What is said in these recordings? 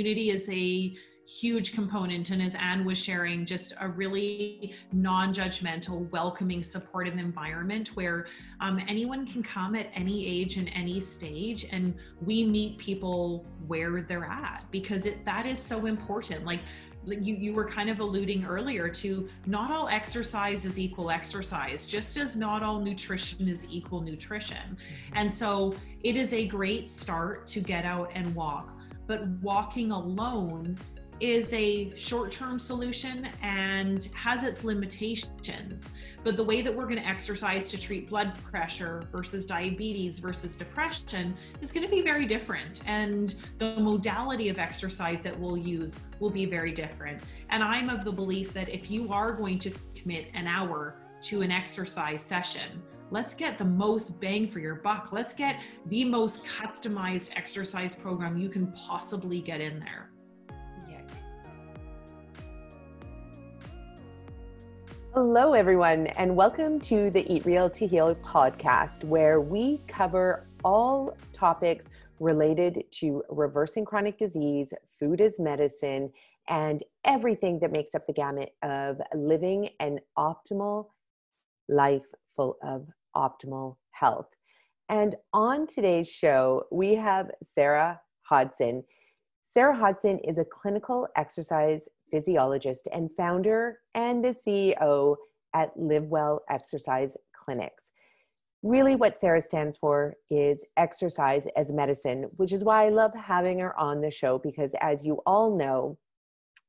community is a huge component and as anne was sharing just a really non-judgmental welcoming supportive environment where um, anyone can come at any age and any stage and we meet people where they're at because it that is so important like you, you were kind of alluding earlier to not all exercise is equal exercise, just as not all nutrition is equal nutrition. Mm-hmm. And so it is a great start to get out and walk. But walking alone is a short term solution and has its limitations. But the way that we're going to exercise to treat blood pressure versus diabetes versus depression is going to be very different. And the modality of exercise that we'll use will be very different. And I'm of the belief that if you are going to commit an hour to an exercise session, let's get the most bang for your buck. Let's get the most customized exercise program you can possibly get in there. Hello, everyone, and welcome to the Eat Real to Heal podcast, where we cover all topics related to reversing chronic disease, food as medicine, and everything that makes up the gamut of living an optimal life full of optimal health. And on today's show, we have Sarah Hodson. Sarah Hodson is a clinical exercise physiologist and founder and the CEO at Live Well Exercise Clinics. Really, what Sarah stands for is exercise as medicine, which is why I love having her on the show because, as you all know,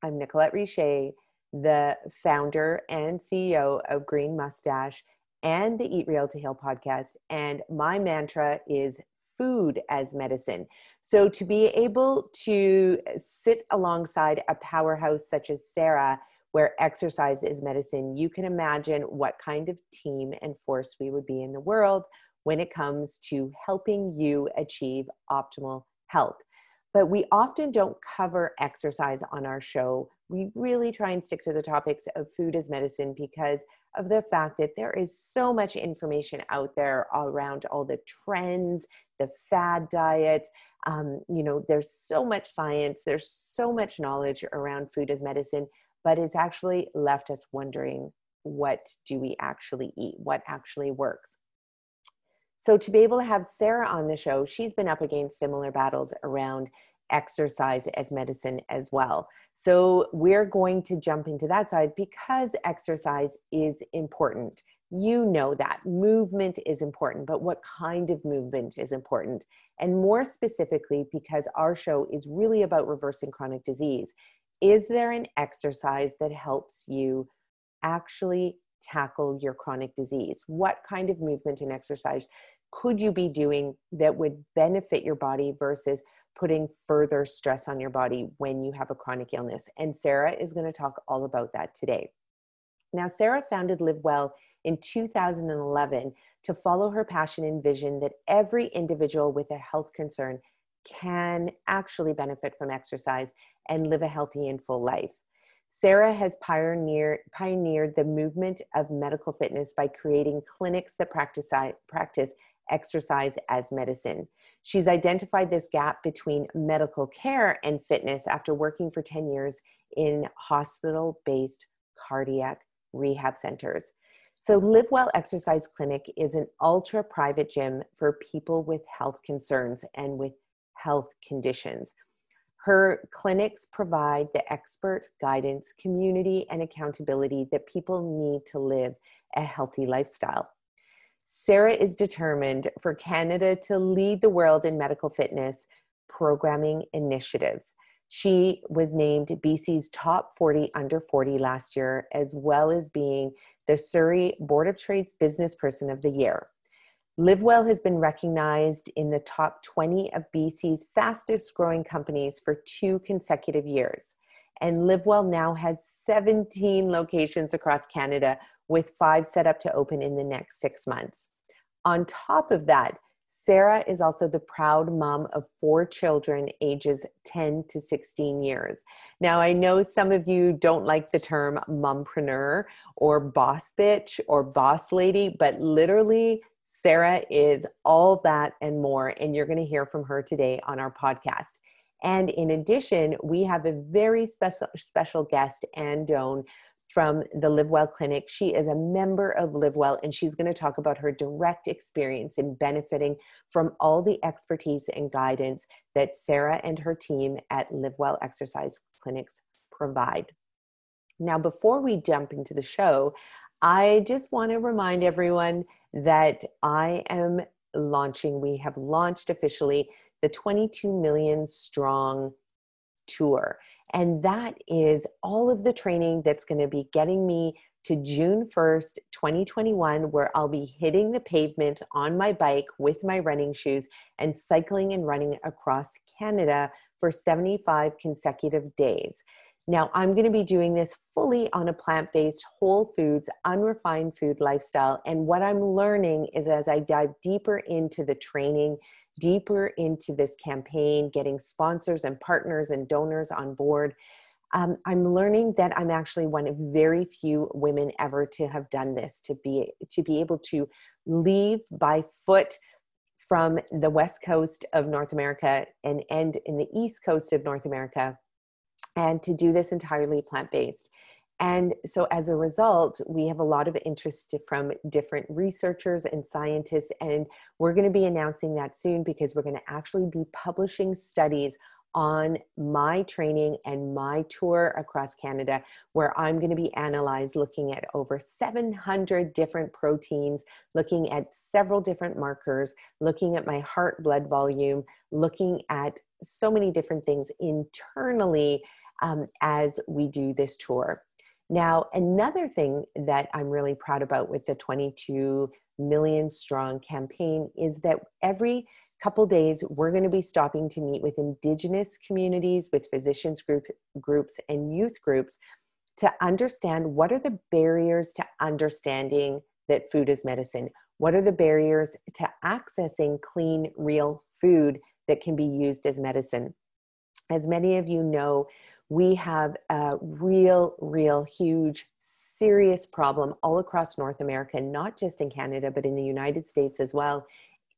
I'm Nicolette Richer, the founder and CEO of Green Moustache and the Eat Real to Heal podcast. And my mantra is food as medicine. So to be able to sit alongside a powerhouse such as Sarah, where exercise is medicine, you can imagine what kind of team and force we would be in the world when it comes to helping you achieve optimal health. But we often don't cover exercise on our show. We really try and stick to the topics of food as medicine because of the fact that there is so much information out there around all the trends, the fad diets. Um, you know, there's so much science, there's so much knowledge around food as medicine, but it's actually left us wondering what do we actually eat? What actually works? So, to be able to have Sarah on the show, she's been up against similar battles around exercise as medicine as well. So, we're going to jump into that side because exercise is important. You know that movement is important, but what kind of movement is important? And more specifically, because our show is really about reversing chronic disease, is there an exercise that helps you actually tackle your chronic disease? What kind of movement and exercise could you be doing that would benefit your body versus putting further stress on your body when you have a chronic illness. And Sarah is going to talk all about that today. Now, Sarah founded Live Well in 2011 to follow her passion and vision that every individual with a health concern can actually benefit from exercise and live a healthy and full life. Sarah has pioneered, pioneered the movement of medical fitness by creating clinics that practice, practice exercise as medicine. She's identified this gap between medical care and fitness after working for 10 years in hospital based cardiac rehab centers. So, Live Well Exercise Clinic is an ultra private gym for people with health concerns and with health conditions. Her clinics provide the expert guidance, community, and accountability that people need to live a healthy lifestyle. Sarah is determined for Canada to lead the world in medical fitness programming initiatives. She was named BC's top 40 under 40 last year, as well as being the Surrey Board of Trades Business Person of the Year. LiveWell has been recognized in the top 20 of BC's fastest growing companies for two consecutive years. And LiveWell now has 17 locations across Canada, with five set up to open in the next six months. On top of that, Sarah is also the proud mom of four children ages 10 to 16 years. Now, I know some of you don't like the term mompreneur or boss bitch or boss lady, but literally, Sarah is all that and more. And you're going to hear from her today on our podcast. And in addition, we have a very special special guest, Anne Doan, from the Live Well Clinic. She is a member of Live Well, and she's going to talk about her direct experience in benefiting from all the expertise and guidance that Sarah and her team at Live Well Exercise Clinics provide. Now, before we jump into the show, I just want to remind everyone that I am launching, we have launched officially the 22 million strong tour. And that is all of the training that's going to be getting me to June 1st, 2021, where I'll be hitting the pavement on my bike with my running shoes and cycling and running across Canada for 75 consecutive days. Now, I'm going to be doing this fully on a plant based, whole foods, unrefined food lifestyle. And what I'm learning is as I dive deeper into the training deeper into this campaign, getting sponsors and partners and donors on board. Um, I'm learning that I'm actually one of very few women ever to have done this, to be to be able to leave by foot from the west coast of North America and end in the east coast of North America, and to do this entirely plant based. And so, as a result, we have a lot of interest from different researchers and scientists. And we're going to be announcing that soon because we're going to actually be publishing studies on my training and my tour across Canada, where I'm going to be analyzed looking at over 700 different proteins, looking at several different markers, looking at my heart blood volume, looking at so many different things internally um, as we do this tour. Now, another thing that I'm really proud about with the 22 million strong campaign is that every couple days we're going to be stopping to meet with indigenous communities with physicians group groups and youth groups to understand what are the barriers to understanding that food is medicine? What are the barriers to accessing clean real food that can be used as medicine? As many of you know we have a real, real huge, serious problem all across North America, not just in Canada, but in the United States as well.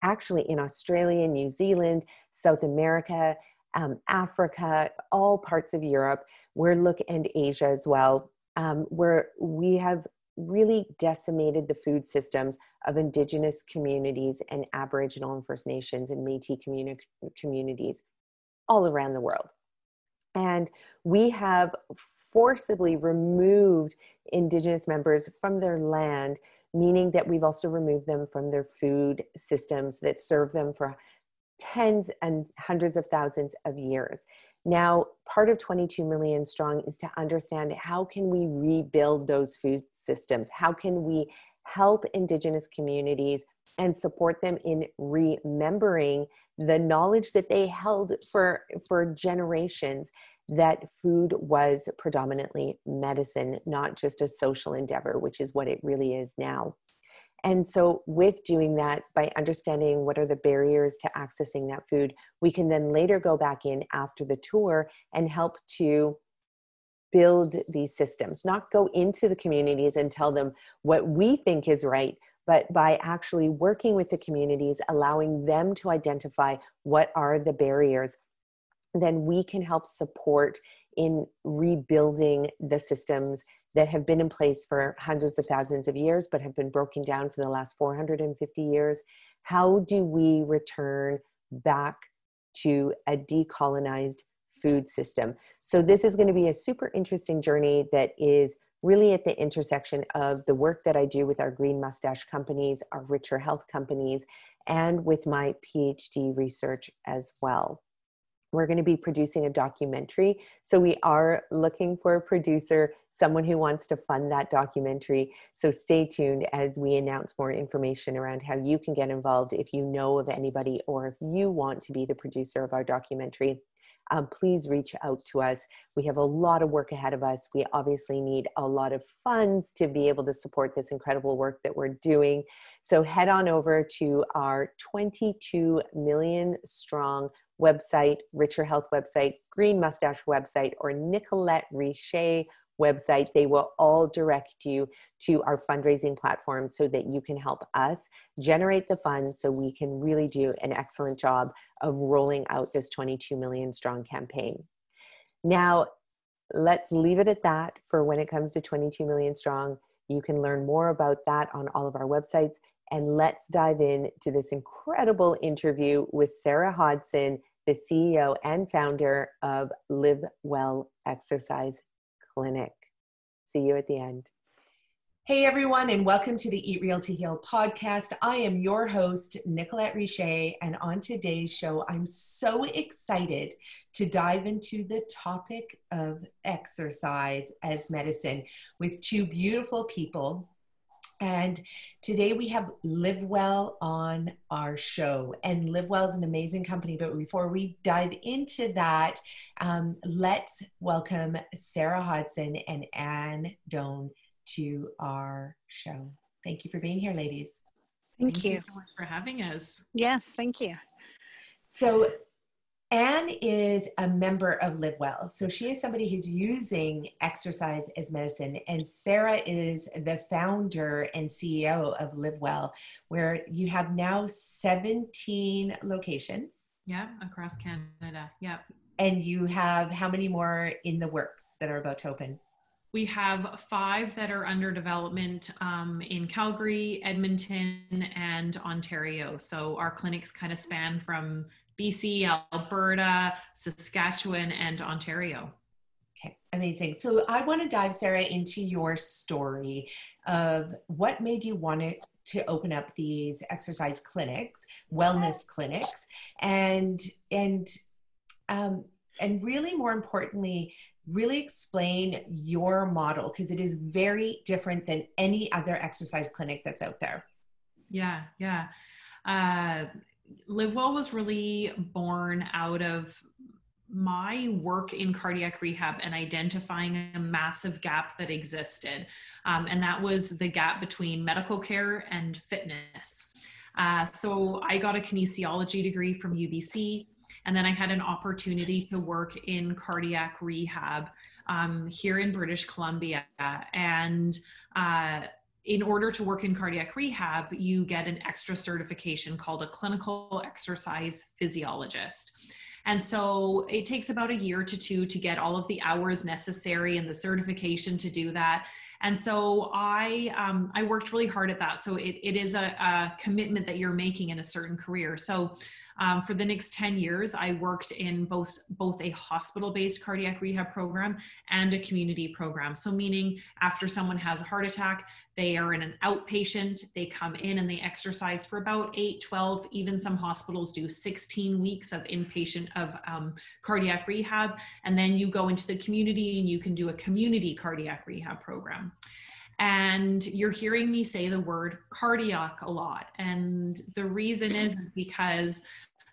Actually, in Australia, New Zealand, South America, um, Africa, all parts of Europe, we're look and Asia as well, um, where we have really decimated the food systems of Indigenous communities and Aboriginal and First Nations and Métis communi- communities all around the world. And we have forcibly removed Indigenous members from their land, meaning that we've also removed them from their food systems that serve them for tens and hundreds of thousands of years. Now, part of 22 million strong is to understand how can we rebuild those food systems? How can we help indigenous communities and support them in remembering the knowledge that they held for for generations that food was predominantly medicine not just a social endeavor which is what it really is now. And so with doing that by understanding what are the barriers to accessing that food we can then later go back in after the tour and help to build these systems not go into the communities and tell them what we think is right but by actually working with the communities, allowing them to identify what are the barriers, then we can help support in rebuilding the systems that have been in place for hundreds of thousands of years but have been broken down for the last 450 years. How do we return back to a decolonized food system? So, this is going to be a super interesting journey that is really at the intersection of the work that I do with our green moustache companies, our richer health companies, and with my PhD research as well. We're going to be producing a documentary. So we are looking for a producer, someone who wants to fund that documentary. So stay tuned as we announce more information around how you can get involved if you know of anybody or if you want to be the producer of our documentary um, please reach out to us. We have a lot of work ahead of us. We obviously need a lot of funds to be able to support this incredible work that we're doing. So head on over to our 22 million strong website, Richer Health website, Green Moustache website, or Nicolette Richer website. They will all direct you to our fundraising platform so that you can help us generate the funds so we can really do an excellent job of rolling out this 22 million strong campaign. Now, let's leave it at that for when it comes to 22 million strong. You can learn more about that on all of our websites. And let's dive in to this incredible interview with Sarah Hodson, the CEO and founder of Live Well Exercise Clinic. See you at the end. Hey everyone, and welcome to the Eat Real to Heal podcast. I am your host, Nicolette Richer, and on today's show, I'm so excited to dive into the topic of exercise as medicine with two beautiful people and today we have Live Well on our show. And Live Well is an amazing company. But before we dive into that, um, let's welcome Sarah Hodson and Anne Doan to our show. Thank you for being here, ladies. Thank, thank you. you so much for having us. Yes, thank you. So, Anne is a member of Live Well. So she is somebody who's using exercise as medicine. And Sarah is the founder and CEO of Live Well, where you have now 17 locations. Yeah, across Canada. Yeah. And you have how many more in the works that are about to open? We have five that are under development um, in Calgary, Edmonton, and Ontario. So our clinics kind of span from BC, Alberta, Saskatchewan, and Ontario. Okay, amazing. So I want to dive, Sarah, into your story of what made you want to, to open up these exercise clinics, wellness clinics, and and um, and really more importantly, really explain your model because it is very different than any other exercise clinic that's out there. Yeah, yeah. Uh, Live Well was really born out of my work in cardiac rehab and identifying a massive gap that existed. Um, and that was the gap between medical care and fitness. Uh, so I got a kinesiology degree from UBC, and then I had an opportunity to work in cardiac rehab um, here in British Columbia. And uh, in order to work in cardiac rehab, you get an extra certification called a clinical exercise physiologist. And so it takes about a year to two to get all of the hours necessary and the certification to do that. And so I um, I worked really hard at that. So it, it is a, a commitment that you're making in a certain career. So um, for the next 10 years, I worked in both, both a hospital based cardiac rehab program and a community program. So, meaning after someone has a heart attack, they are in an outpatient, they come in and they exercise for about 8, 12, even some hospitals do 16 weeks of inpatient of um, cardiac rehab. And then you go into the community and you can do a community cardiac rehab program and you're hearing me say the word cardiac a lot. And the reason is because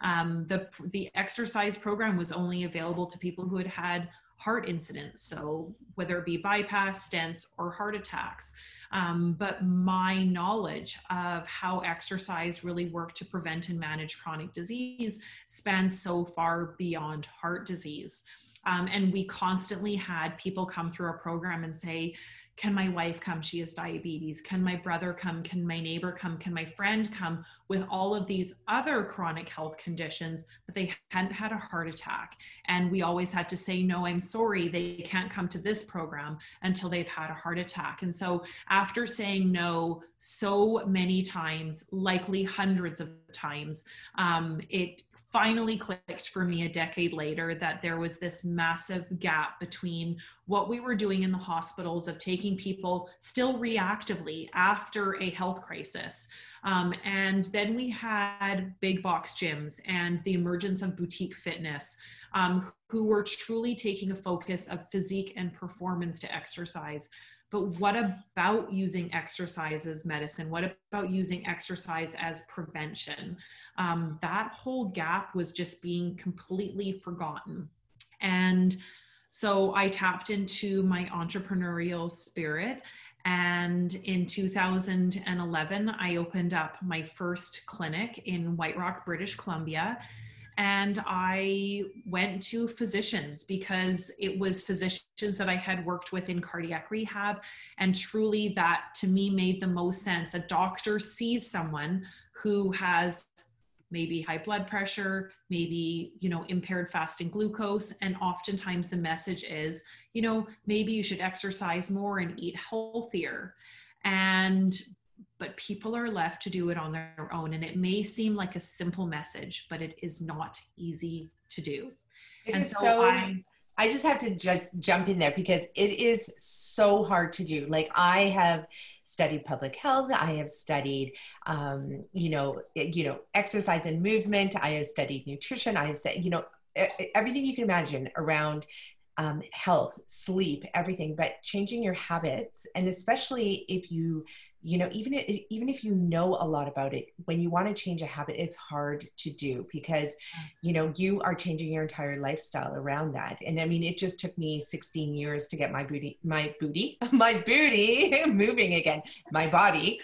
um, the the exercise program was only available to people who had had heart incidents. So whether it be bypass stents or heart attacks. Um, but my knowledge of how exercise really worked to prevent and manage chronic disease spans so far beyond heart disease. Um, and we constantly had people come through our program and say can my wife come? She has diabetes. Can my brother come? Can my neighbor come? Can my friend come with all of these other chronic health conditions, but they hadn't had a heart attack? And we always had to say, no, I'm sorry, they can't come to this program until they've had a heart attack. And so after saying no so many times, likely hundreds of times, um, it finally clicked for me a decade later that there was this massive gap between what we were doing in the hospitals of taking people still reactively after a health crisis. Um, and then we had big box gyms and the emergence of boutique fitness, um, who were truly taking a focus of physique and performance to exercise. But what about using exercise as medicine? What about using exercise as prevention? Um, that whole gap was just being completely forgotten. And so I tapped into my entrepreneurial spirit. And in 2011, I opened up my first clinic in White Rock, British Columbia. And I went to physicians because it was physicians that I had worked with in cardiac rehab. And truly, that to me made the most sense. A doctor sees someone who has maybe high blood pressure, maybe, you know, impaired fasting glucose. And oftentimes the message is, you know, maybe you should exercise more and eat healthier. And but people are left to do it on their own. And it may seem like a simple message, but it is not easy to do. It and so, so I, I just have to just jump in there because it is so hard to do. Like I have studied public health, I have studied, um, you know, you know, exercise and movement. I have studied nutrition. I have studied, you know, everything you can imagine around um, health, sleep, everything. But changing your habits, and especially if you you know even if, even if you know a lot about it when you want to change a habit it's hard to do because mm-hmm. you know you are changing your entire lifestyle around that and i mean it just took me 16 years to get my booty my booty my booty moving again my body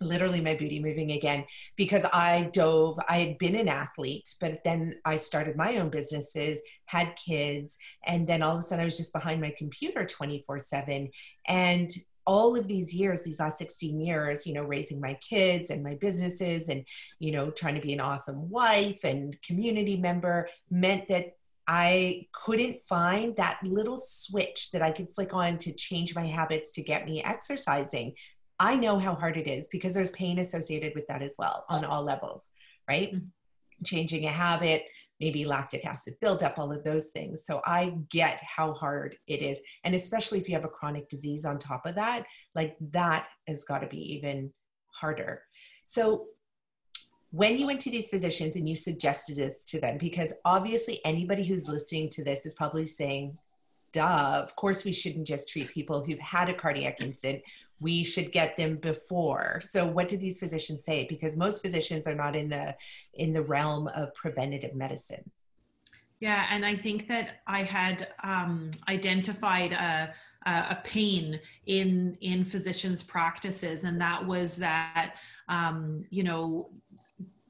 literally my booty moving again because I dove. I had been an athlete, but then I started my own businesses, had kids, and then all of a sudden I was just behind my computer 24 7. And all of these years these last 16 years you know raising my kids and my businesses and you know trying to be an awesome wife and community member meant that I couldn't find that little switch that I could flick on to change my habits to get me exercising. I know how hard it is because there's pain associated with that as well on all levels, right? Mm-hmm. Changing a habit, maybe lactic acid buildup, all of those things. So I get how hard it is. And especially if you have a chronic disease on top of that, like that has got to be even harder. So when you went to these physicians and you suggested this to them, because obviously anybody who's listening to this is probably saying, duh, of course we shouldn't just treat people who've had a cardiac incident we should get them before. So what did these physicians say? Because most physicians are not in the in the realm of preventative medicine. Yeah and i think that i had um, identified a, a pain in in physicians practices and that was that um, you know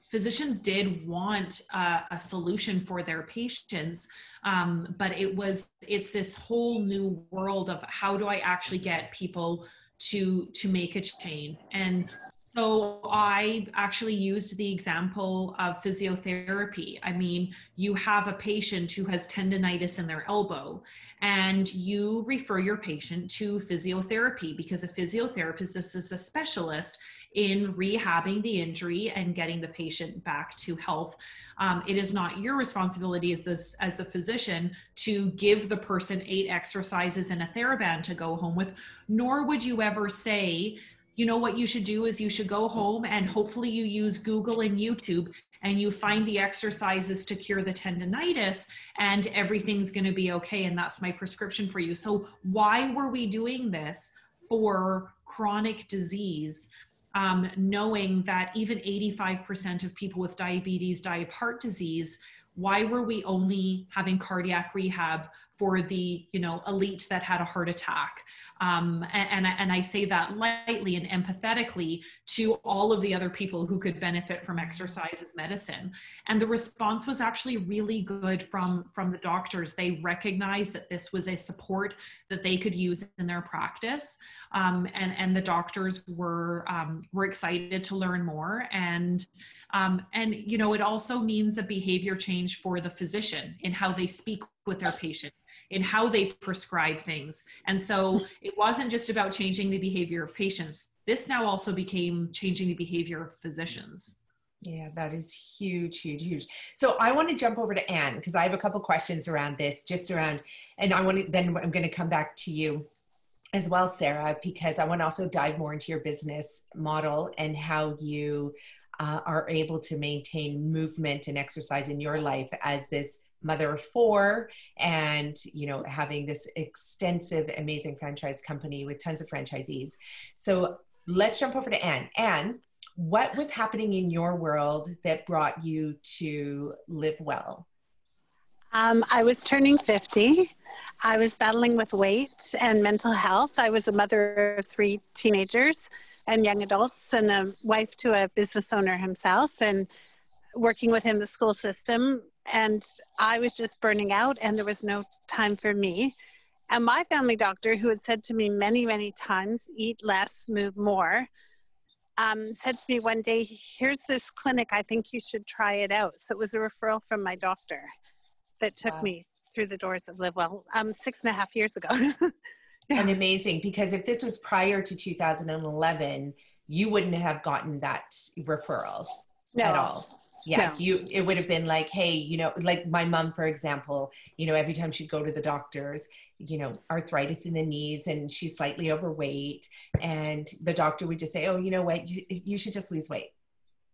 physicians did want a solution for their patients um, but it was it's this whole new world of how do i actually get people to to make a change and so I actually used the example of physiotherapy. I mean, you have a patient who has tendonitis in their elbow and you refer your patient to physiotherapy because a physiotherapist this is a specialist in rehabbing the injury and getting the patient back to health. Um, it is not your responsibility as the, as the physician to give the person eight exercises and a TheraBand to go home with, nor would you ever say, you know what you should do is you should go home and hopefully you use Google and YouTube and you find the exercises to cure the tendonitis and everything's going to be okay and that's my prescription for you. So why were we doing this for chronic disease um, knowing that even 85% of people with diabetes die of heart disease, why were we only having cardiac rehab for the you know elite that had a heart attack um, and, and, i say that lightly and empathetically to all of the other people who could benefit from exercise as medicine. And the response was actually really good from from the doctors. They recognized that this was a support that they could use in their practice. Um, and and the doctors were um, were excited to learn more. And um, and you know it also means a behavior change for the physician in how they speak with their patient in how they prescribe things. And so it wasn't just about changing the behavior of patients. This now also became changing the behavior of physicians. Yeah, that is huge, huge, huge. So I want to jump over to Anne because I have a couple questions around this, just around, and I want to then I'm going to come back to you as well, Sarah, because I want to also dive more into your business model and how you uh, are able to maintain movement and exercise in your life as this mother of four and you know having this extensive amazing franchise company with tons of franchisees so let's jump over to anne anne what was happening in your world that brought you to live well um, I was turning 50. I was battling with weight and mental health. I was a mother of three teenagers and young adults and a wife to a business owner himself. And working within the school system and I was just burning out and there was no time for me. And my family doctor, who had said to me many, many times, eat less, move more, um, said to me one day, Here's this clinic, I think you should try it out. So it was a referral from my doctor that took wow. me through the doors of LiveWell um, six and a half years ago. yeah. And amazing because if this was prior to 2011, you wouldn't have gotten that referral no. at all yeah no. you it would have been like hey you know like my mom for example you know every time she'd go to the doctors you know arthritis in the knees and she's slightly overweight and the doctor would just say oh you know what you, you should just lose weight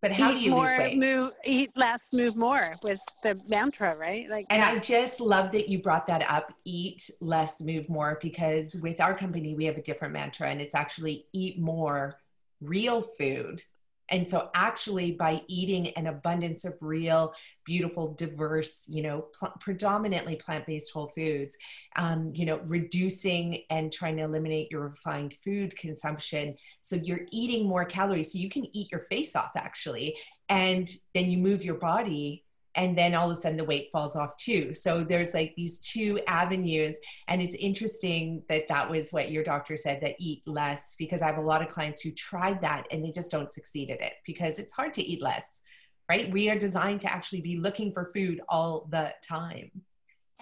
but how eat do you more, lose weight? Move, eat less, move more was the mantra, right? Like, and yeah. I just love that you brought that up. Eat less, move more, because with our company we have a different mantra, and it's actually eat more real food and so actually by eating an abundance of real beautiful diverse you know pl- predominantly plant-based whole foods um, you know reducing and trying to eliminate your refined food consumption. So you're eating more calories. So you can eat your face off actually and then you move your body and then all of a sudden the weight falls off too so there's like these two avenues and it's interesting that that was what your doctor said that eat less because i have a lot of clients who tried that and they just don't succeed at it because it's hard to eat less right we are designed to actually be looking for food all the time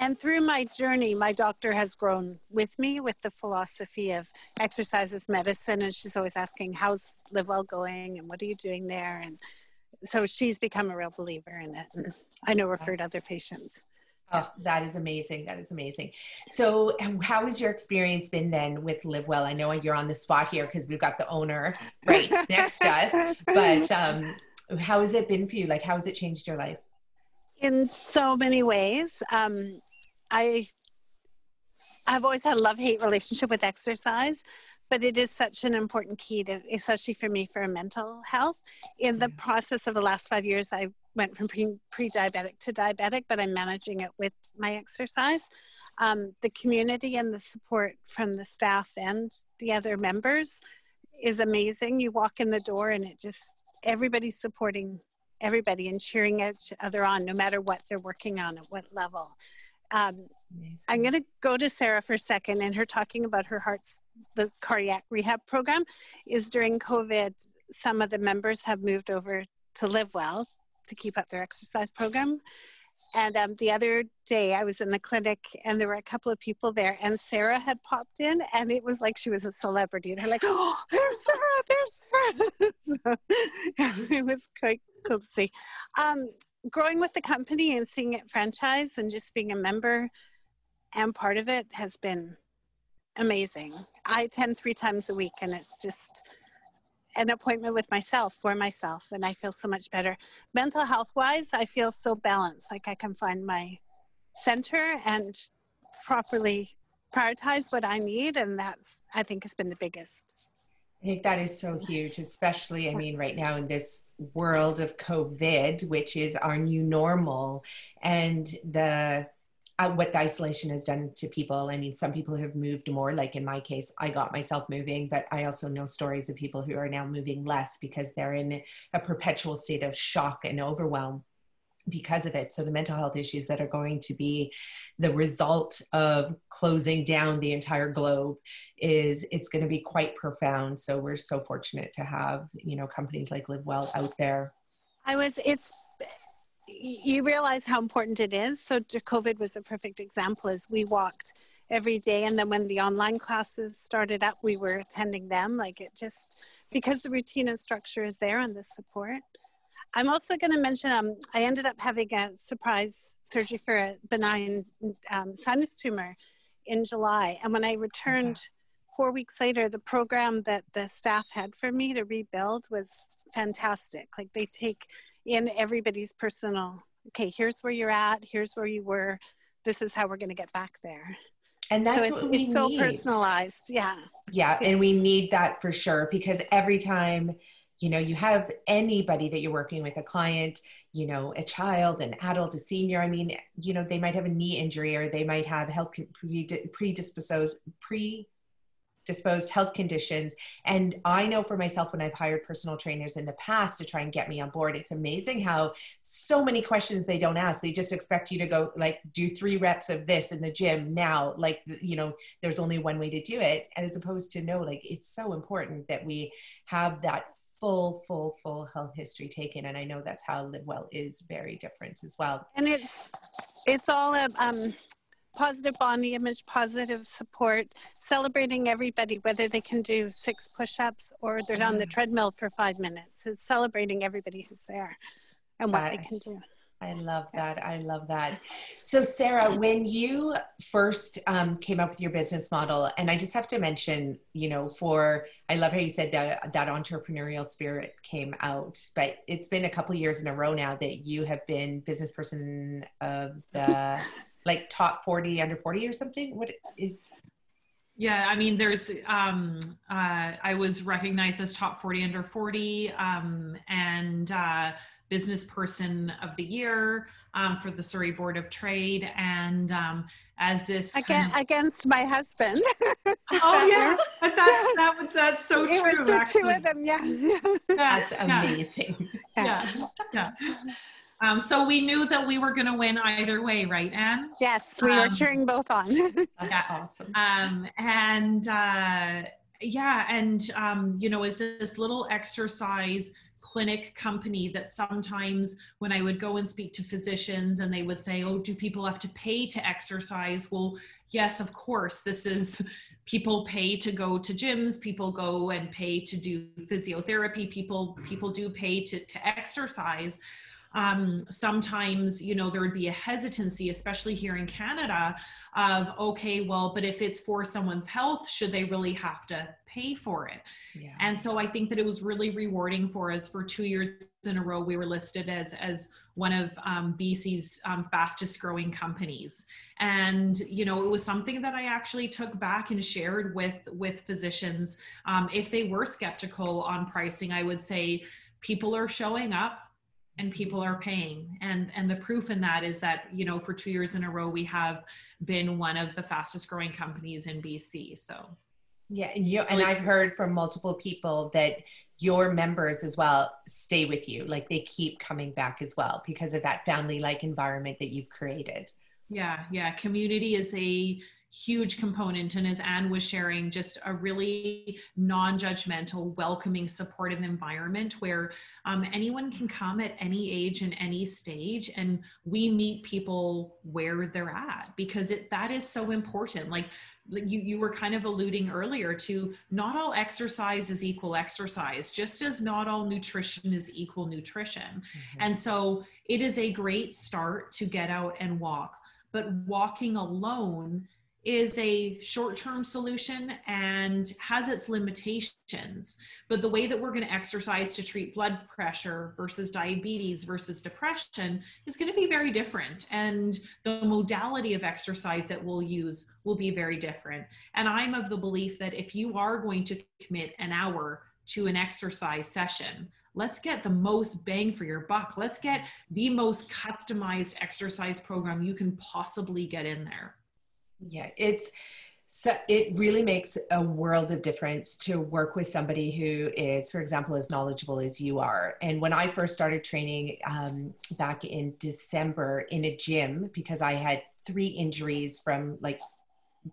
and through my journey, my doctor has grown with me with the philosophy of exercise as medicine. And she's always asking, How's Live Well going? And what are you doing there? And so she's become a real believer in it. And I know referred other patients. Oh, that is amazing. That is amazing. So, how has your experience been then with Live Well? I know you're on the spot here because we've got the owner right next to us, but um, how has it been for you? Like, how has it changed your life? In so many ways. Um, I I've always had a love hate relationship with exercise but it is such an important key to especially for me for mental health. In the process of the last five years i went from pre, pre-diabetic to diabetic but i'm managing it with my exercise. Um, the community and the support from the staff and the other members is amazing. You walk in the door and it just everybody's supporting everybody and cheering each other on no matter what they're working on at what level um, I'm going to go to Sarah for a second and her talking about her heart's the cardiac rehab program is during COVID, some of the members have moved over to live well to keep up their exercise program. And um, the other day I was in the clinic and there were a couple of people there and Sarah had popped in and it was like she was a celebrity. They're like, oh, there's Sarah, there's Sarah. so, it was quite cool to see. Um, growing with the company and seeing it franchise and just being a member and part of it has been amazing. I attend three times a week and it's just an appointment with myself for myself and I feel so much better. Mental health wise, I feel so balanced. Like I can find my center and properly prioritize what I need and that's I think has been the biggest. I think that is so huge, especially, I mean, right now in this world of COVID, which is our new normal, and the uh, what the isolation has done to people. I mean, some people have moved more. Like in my case, I got myself moving, but I also know stories of people who are now moving less because they're in a perpetual state of shock and overwhelm because of it. So the mental health issues that are going to be the result of closing down the entire globe is it's going to be quite profound. So we're so fortunate to have, you know, companies like Live Well out there. I was it's you realize how important it is. So COVID was a perfect example as we walked every day. And then when the online classes started up, we were attending them. Like it just, because the routine and structure is there and the support. I'm also going to mention um, I ended up having a surprise surgery for a benign um, sinus tumor in July. And when I returned okay. four weeks later, the program that the staff had for me to rebuild was fantastic. Like they take in everybody's personal okay here's where you're at here's where you were this is how we're going to get back there and that's so it's, what we it's need. so personalized yeah yeah and we need that for sure because every time you know you have anybody that you're working with a client you know a child an adult a senior i mean you know they might have a knee injury or they might have health predisposed pre disposed health conditions. And I know for myself, when I've hired personal trainers in the past to try and get me on board, it's amazing how so many questions they don't ask. They just expect you to go, like, do three reps of this in the gym now. Like, you know, there's only one way to do it. As opposed to, no, like, it's so important that we have that full, full, full health history taken. And I know that's how Live Well is very different as well. And it's, it's all a, um, positive body image, positive support, celebrating everybody, whether they can do six push ups or they're on the mm. treadmill for five minutes. It's celebrating everybody who's there and what they can do. I love that. I love that. So, Sarah, when you first um, came up with your business model, and I just have to mention, you know, for I love how you said that that entrepreneurial spirit came out, but it's been a couple years in a row now that you have been business person of the like top 40 under 40 or something what is yeah i mean there's um uh i was recognized as top 40 under 40 um and uh business person of the year um, for the Surrey Board of Trade. And um, as this Again, of, against my husband. oh yeah, that's that, that's so it true. Was the actually. two of them, yeah. That's amazing. yeah. yeah. yeah. Um, so we knew that we were going to win either way, right, Anne? Yes, we um, were cheering both on. yeah, awesome. Um, and uh, yeah, and um, you know, as this little exercise clinic company that sometimes when I would go and speak to physicians and they would say, "Oh, do people have to pay to exercise?" Well, yes, of course. This is people pay to go to gyms people go and pay to do physiotherapy people people do pay to, to exercise um, sometimes you know there would be a hesitancy especially here in canada of okay well but if it's for someone's health should they really have to pay for it? Yeah. and so i think that it was really rewarding for us for two years in a row we were listed as as one of um, bc's um, fastest growing companies. And you know it was something that i actually took back and shared with with physicians. Um, if they were skeptical on pricing i would say people are showing up and people are paying. And and the proof in that is that you know for two years in a row we have been one of the fastest growing companies in bc so. Yeah and you and i've heard from multiple people that your members as well stay with you like they keep coming back as well because of that family like environment that you've created. Yeah yeah community is a huge component. And as anne was sharing just a really non-judgmental welcoming supportive environment where um, anyone can come at any age and any stage and we meet people where they're at because it that is so important. Like you, you were kind of alluding earlier to not all exercise is equal exercise just as not all nutrition is equal nutrition. Mm-hmm. and so it is a great start to get out and walk but walking alone is a short term solution and has its limitations. But the way that we're going to exercise to treat blood pressure versus diabetes versus depression is going to be very different. And the modality of exercise that we'll use will be very different. And I'm of the belief that if you are going to commit an hour to an exercise session, let's get the most bang for your buck. Let's get the most customized exercise program you can possibly get in there. Yeah, it's so it really makes a world of difference to work with somebody who is, for example, as knowledgeable as you are. And when I first started training um, back in December in a gym, because I had three injuries from like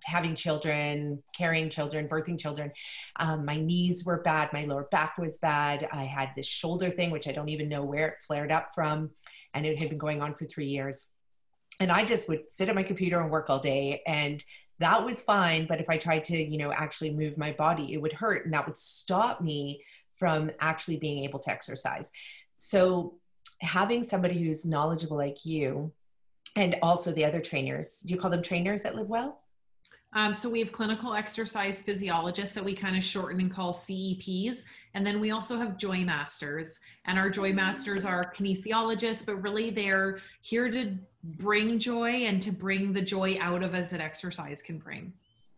having children, carrying children, birthing children. Um, my knees were bad. My lower back was bad. I had this shoulder thing, which I don't even know where it flared up from. And it had been going on for three years and I just would sit at my computer and work all day and that was fine. But if I tried to you know actually move my body it would hurt and that would stop me from actually being able to exercise. So having somebody who's knowledgeable like you and also the other trainers do you call them trainers that live well um, so we have clinical exercise physiologists that we kind of shorten and call CEPs. And then we also have Joy Masters. And our Joy Masters are kinesiologists, but really they're here to bring joy and to bring the joy out of us that exercise can bring.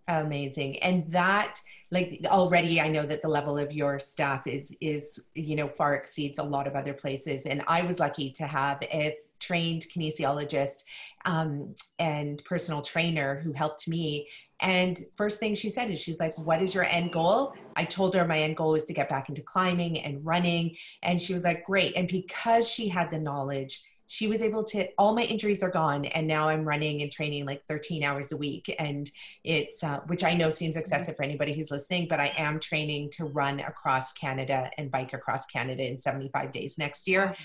Amazing. And that like already I know that the level of your staff is is you know far exceeds a lot of other places. And I was lucky to have a trained kinesiologist um, and personal trainer who helped me And first thing she said is, she's like, What is your end goal? I told her my end goal is to get back into climbing and running. And she was like, Great. And because she had the knowledge, she was able to all my injuries are gone and now i'm running and training like 13 hours a week and it's uh, which i know seems excessive for anybody who's listening but i am training to run across canada and bike across canada in 75 days next year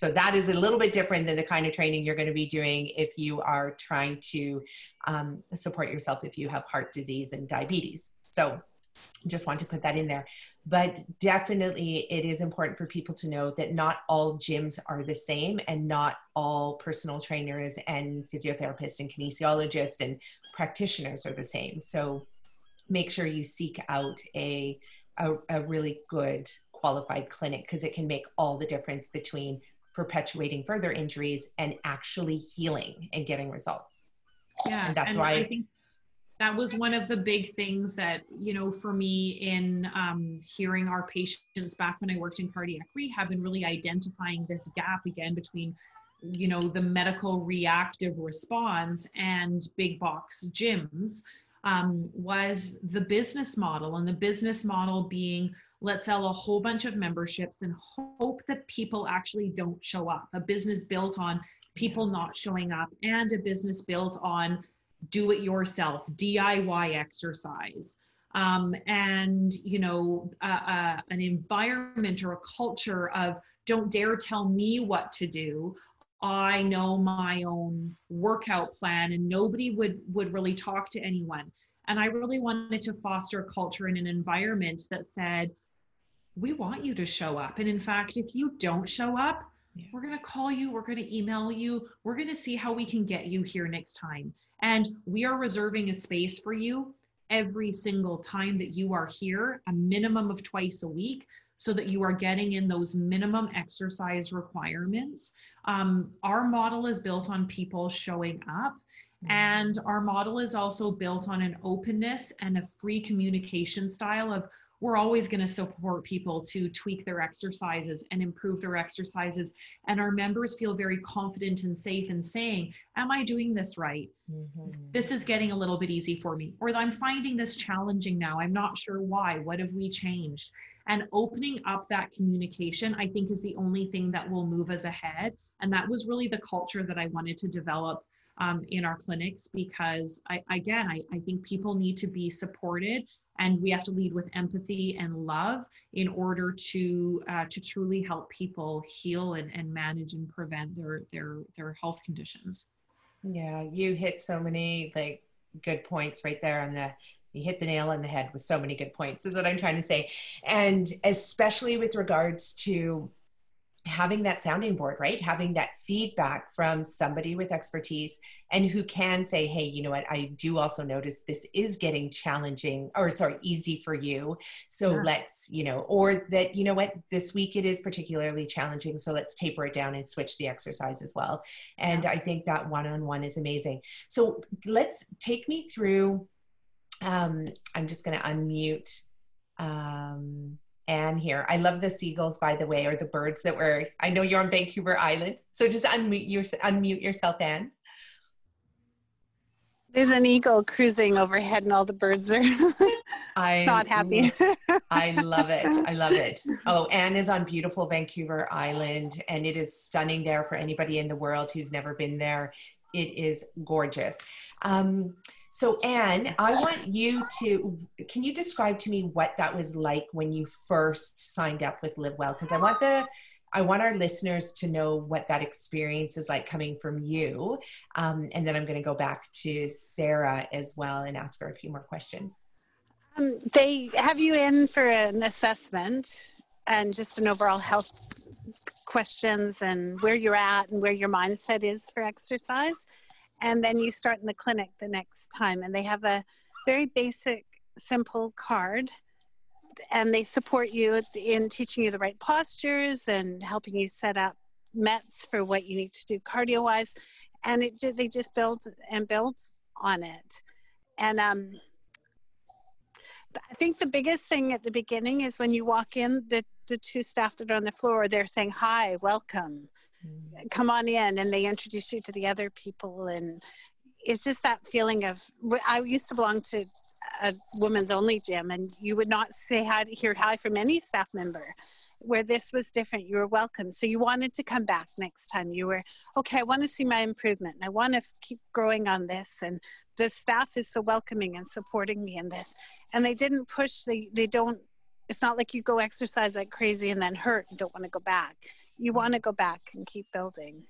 so that is a little bit different than the kind of training you're going to be doing if you are trying to um, support yourself if you have heart disease and diabetes. So just want to put that in there. But definitely it is important for people to know that not all gyms are the same and not all personal trainers and physiotherapists and kinesiologists and practitioners are the same. So make sure you seek out a a, a really good qualified clinic because it can make all the difference between perpetuating further injuries and actually healing and getting results. Yeah and that's and why I think that was one of the big things that you know for me in um, hearing our patients back when i worked in cardiac rehab and really identifying this gap again between you know the medical reactive response and big box gyms um, was the business model and the business model being let's sell a whole bunch of memberships and hope that people actually don't show up. A business built on people not showing up and a business built on do it yourself diy exercise. Um, and you know uh, uh, an environment or a culture of don't dare tell me what to do. I know my own workout plan and nobody would would really talk to anyone. And i really wanted to foster a culture and an environment that said we want you to show up and in fact if you don't show up yeah. we're going to call you we're going to email you we're going to see how we can get you here next time and we are reserving a space for you every single time that you are here, a minimum of twice a week, so that you are getting in those minimum exercise requirements. Um, our model is built on people showing up. Mm-hmm. And our model is also built on an openness and a free communication style of we're always going to support people to tweak their exercises and improve their exercises. And our members feel very confident and safe in saying, Am I doing this right? Mm-hmm. This is getting a little bit easy for me. Or I'm finding this challenging now. I'm not sure why. What have we changed? And opening up that communication, I think, is the only thing that will move us ahead. And that was really the culture that I wanted to develop um, in our clinics because I, again, I, I think people need to be supported and we have to lead with empathy and love in order to uh, to truly help people heal and, and manage and prevent their their their health conditions. Yeah you hit so many like good points right there on the you hit the nail on the head with so many good points is what i'm trying to say. And especially with regards to having that sounding board, right? Having that feedback from somebody with expertise and who can say, hey, you know what, I do also notice this is getting challenging or sorry, easy for you. So yeah. let's, you know, or that, you know what, this week it is particularly challenging. So let's taper it down and switch the exercise as well. And yeah. I think that one on one is amazing. So let's take me through. Um, I'm just going to unmute. Um, Anne here. I love the seagulls, by the way, or the birds that were. I know you're on Vancouver Island, so just unmute your unmute yourself, Anne. There's an eagle cruising overhead, and all the birds are I not happy. I love it. I love it. Oh, Anne is on beautiful Vancouver Island, and it is stunning there for anybody in the world who's never been there. It is gorgeous. Um, so, Anne, I want you to can you describe to me what that was like when you first signed up with Live Well? Because I want the I want our listeners to know what that experience is like coming from you. Um, and then I'm going to go back to Sarah as well and ask her a few more questions. Um, they have you in for an assessment and just an overall health questions and where you're at and where your mindset is for exercise and then you start in the clinic the next time. And they have a very basic simple card and they support you in teaching you the right postures and helping you set up mets for what you need to do cardio wise and it they just build and build on it. And um, i think the biggest thing at the beginning is when you walk in the, the two staff that are on the floor they're saying hi welcome come on in and they introduce you to the other people and it's just that feeling of I used to belong to a women's only gym, and you would not say hi hear hi from any staff member. Where this was different, you were welcome. So you wanted to come back next time. You were okay. I want to see my improvement. and I want to keep growing on this, and the staff is so welcoming and supporting me in this. And they didn't push. They they don't. It's not like you go exercise like crazy and then hurt and don't want to go back. You want to go back and keep building.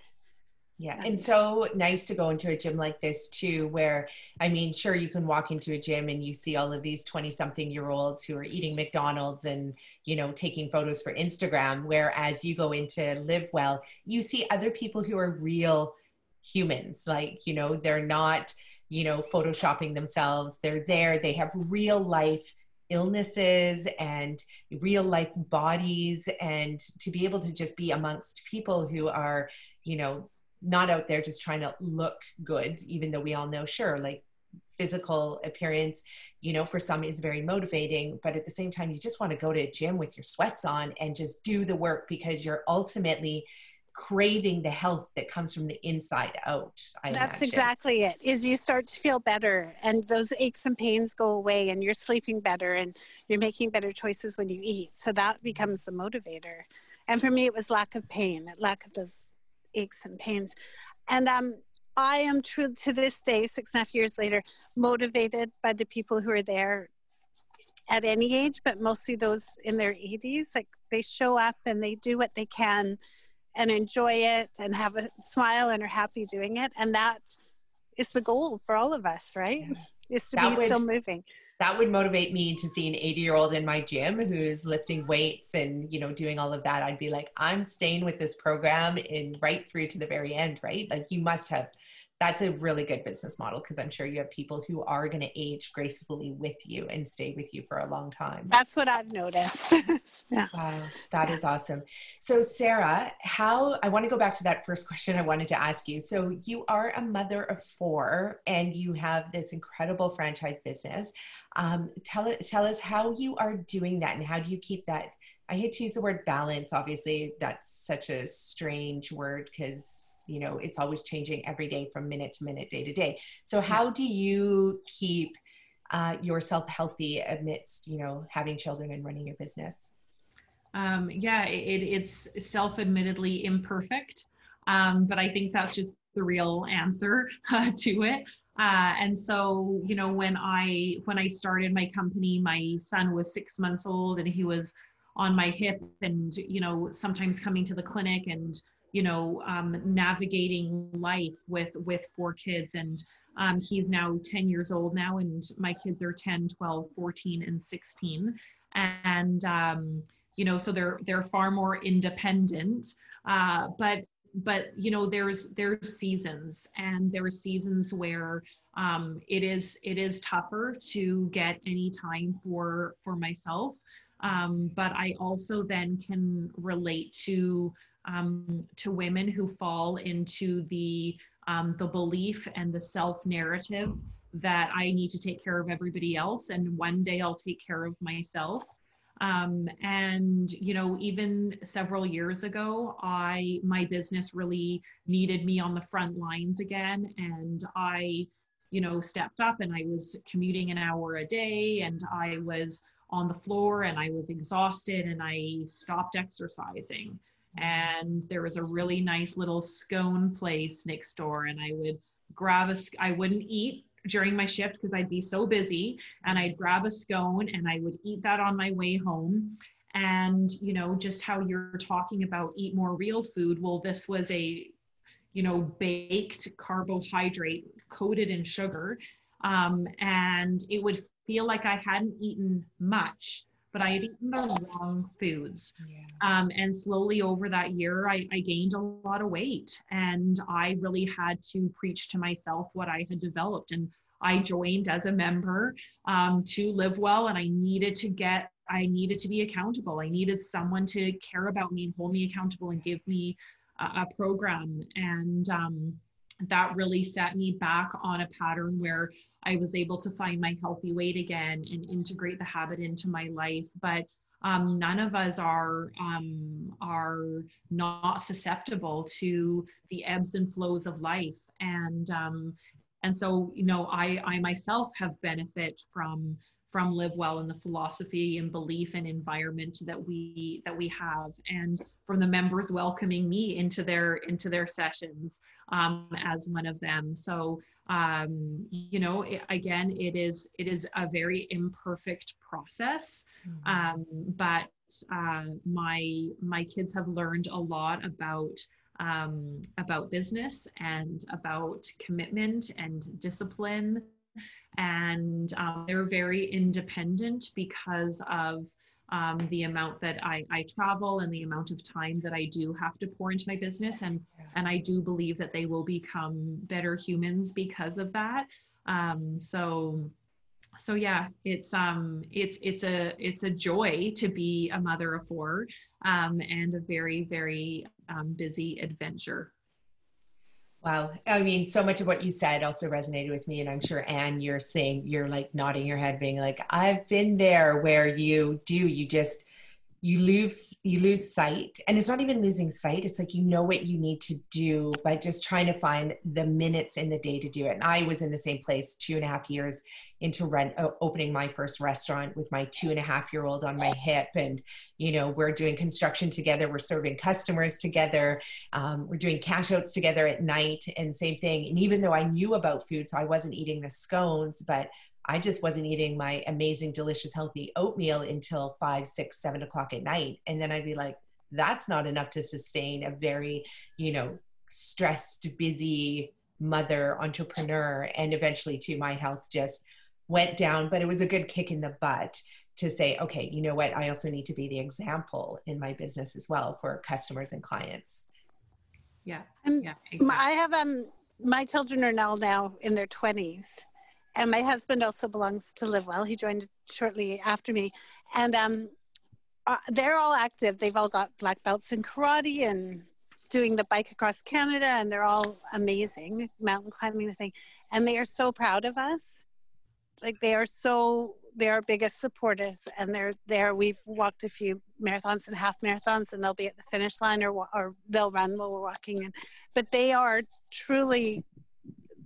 Yeah. And so nice to go into a gym like this too, where I mean, sure, you can walk into a gym and you see all of these 20 something year olds who are eating McDonald's and, you know, taking photos for Instagram. Whereas you go into Live Well, you see other people who are real humans. Like, you know, they're not, you know, photoshopping themselves. They're there, they have real life illnesses and real life bodies and to be able to just be amongst people who are you know not out there just trying to look good, even though we all know, sure, like physical appearance, you know, for some is very motivating. But at the same time, you just want to go to a gym with your sweats on and just do the work because you're ultimately craving the health that comes from the inside out. I That's imagine. exactly it. Is you start to feel better and those aches and pains go away and you're sleeping better and you're making better choices when you eat. So that becomes the motivator. And for me it was lack of pain, lack of those aches and pains. And um, I am true to this day, six and a half years later, motivated by the people who are there at any age, but mostly those in their 80s. Like they show up and they do what they can and enjoy it and have a smile and are happy doing it. And that is the goal for all of us, right? Yeah. Is to that be would, still moving that would motivate me to see an 80 year old in my gym who's lifting weights and you know doing all of that i'd be like i'm staying with this program in right through to the very end right like you must have that's a really good business model because I'm sure you have people who are going to age gracefully with you and stay with you for a long time. That's what I've noticed. yeah. Wow, that yeah. is awesome. So, Sarah, how I want to go back to that first question I wanted to ask you. So, you are a mother of four and you have this incredible franchise business. Um, tell, tell us how you are doing that and how do you keep that I hate to use the word balance. Obviously, that's such a strange word because you know it's always changing every day from minute to minute day to day. So how do you keep uh, yourself healthy amidst you know having children and running your business? Um, yeah it, it's self-admittedly imperfect um, but i think that's just the real answer uh, to it. Uh, and so you know when i when i started my company my son was six months old and he was on my hip and you know sometimes coming to the clinic and you know um, navigating life with with four kids. And um, he's now 10 years old now and my kids are 10 12 14 and 16 and um, you know so they're they're far more independent. Uh, but but you know there's there's seasons and there's seasons where um, it is it is tougher to get any time for for myself. Um, but i also then can relate to um, to women who fall into the um, the belief and the self narrative that I need to take care of everybody else and one day I'll take care of myself. Um, and you know, even several years ago, I my business really needed me on the front lines again, and I, you know, stepped up and I was commuting an hour a day, and I was on the floor and I was exhausted, and I stopped exercising and there was a really nice little scone place next door and i would grab a i wouldn't eat during my shift because i'd be so busy and i'd grab a scone and i would eat that on my way home. And you know just how you're talking about eat more real food well this was a you know baked carbohydrate coated in sugar um, and it would feel like i hadn't eaten much but I had eaten the wrong foods. Yeah. Um, and slowly over that year, I, I gained a lot of weight. And I really had to preach to myself what I had developed. And I joined as a member um, to live well, and I needed to get, I needed to be accountable. I needed someone to care about me and hold me accountable and give me a, a program. And um, that really set me back on a pattern where I was able to find my healthy weight again and integrate the habit into my life. But um, none of us are um, are not susceptible to the ebbs and flows of life, and um, and so you know i i myself have benefit from from live well and the philosophy and belief and environment that we that we have and from the members welcoming me into their into their sessions um, as one of them so um, you know it, again it is it is a very imperfect process mm-hmm. um, but uh, my my kids have learned a lot about um, about business and about commitment and discipline and um, they're very independent because of um, the amount that I, I travel and the amount of time that I do have to pour into my business. And and I do believe that they will become better humans because of that. Um, so so yeah it's um it's it's a it's a joy to be a mother of four um, and a very very um, busy adventure Wow. I mean, so much of what you said also resonated with me. And I'm sure, Anne, you're saying, you're like nodding your head, being like, I've been there where you do, you just, you lose you lose sight and it's not even losing sight it's like you know what you need to do by just trying to find the minutes in the day to do it. And i was in the same place two and a half years into rent opening my first restaurant with my two and a half year old on my hip. And you know we're doing construction together we're serving customers together um, we're doing cash outs together at night and same thing. And even though i knew about food so i wasn't eating the scones but I just wasn't eating my amazing, delicious, healthy oatmeal until five, six, seven o'clock at night. And then I'd be like, that's not enough to sustain a very, you know, stressed, busy mother entrepreneur. And eventually, too, my health just went down, but it was a good kick in the butt to say, okay, you know what? I also need to be the example in my business as well for customers and clients. Yeah. Um, yeah. Exactly. I have um my children are now now in their 20s and my husband also belongs to Live Well. He joined shortly after me, and um, uh, they're all active. They've all got black belts in karate and doing the bike across Canada, and they're all amazing mountain climbing thing, and they are so proud of us. Like they are so they're our biggest supporters, and they're there. We've walked a few marathons and half marathons, and they'll be at the finish line or or they'll run while we're walking. And but they are truly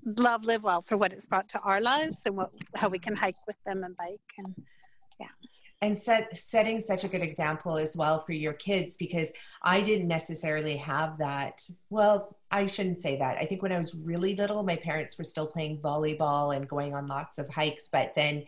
love live well for what it's brought to our lives and what how we can hike with them and bike and yeah. And set setting such a good example as well for your kids because i didn't necessarily have that well i shouldn't say that. I think when i was really little my parents were still playing volleyball and going on lots of hikes but then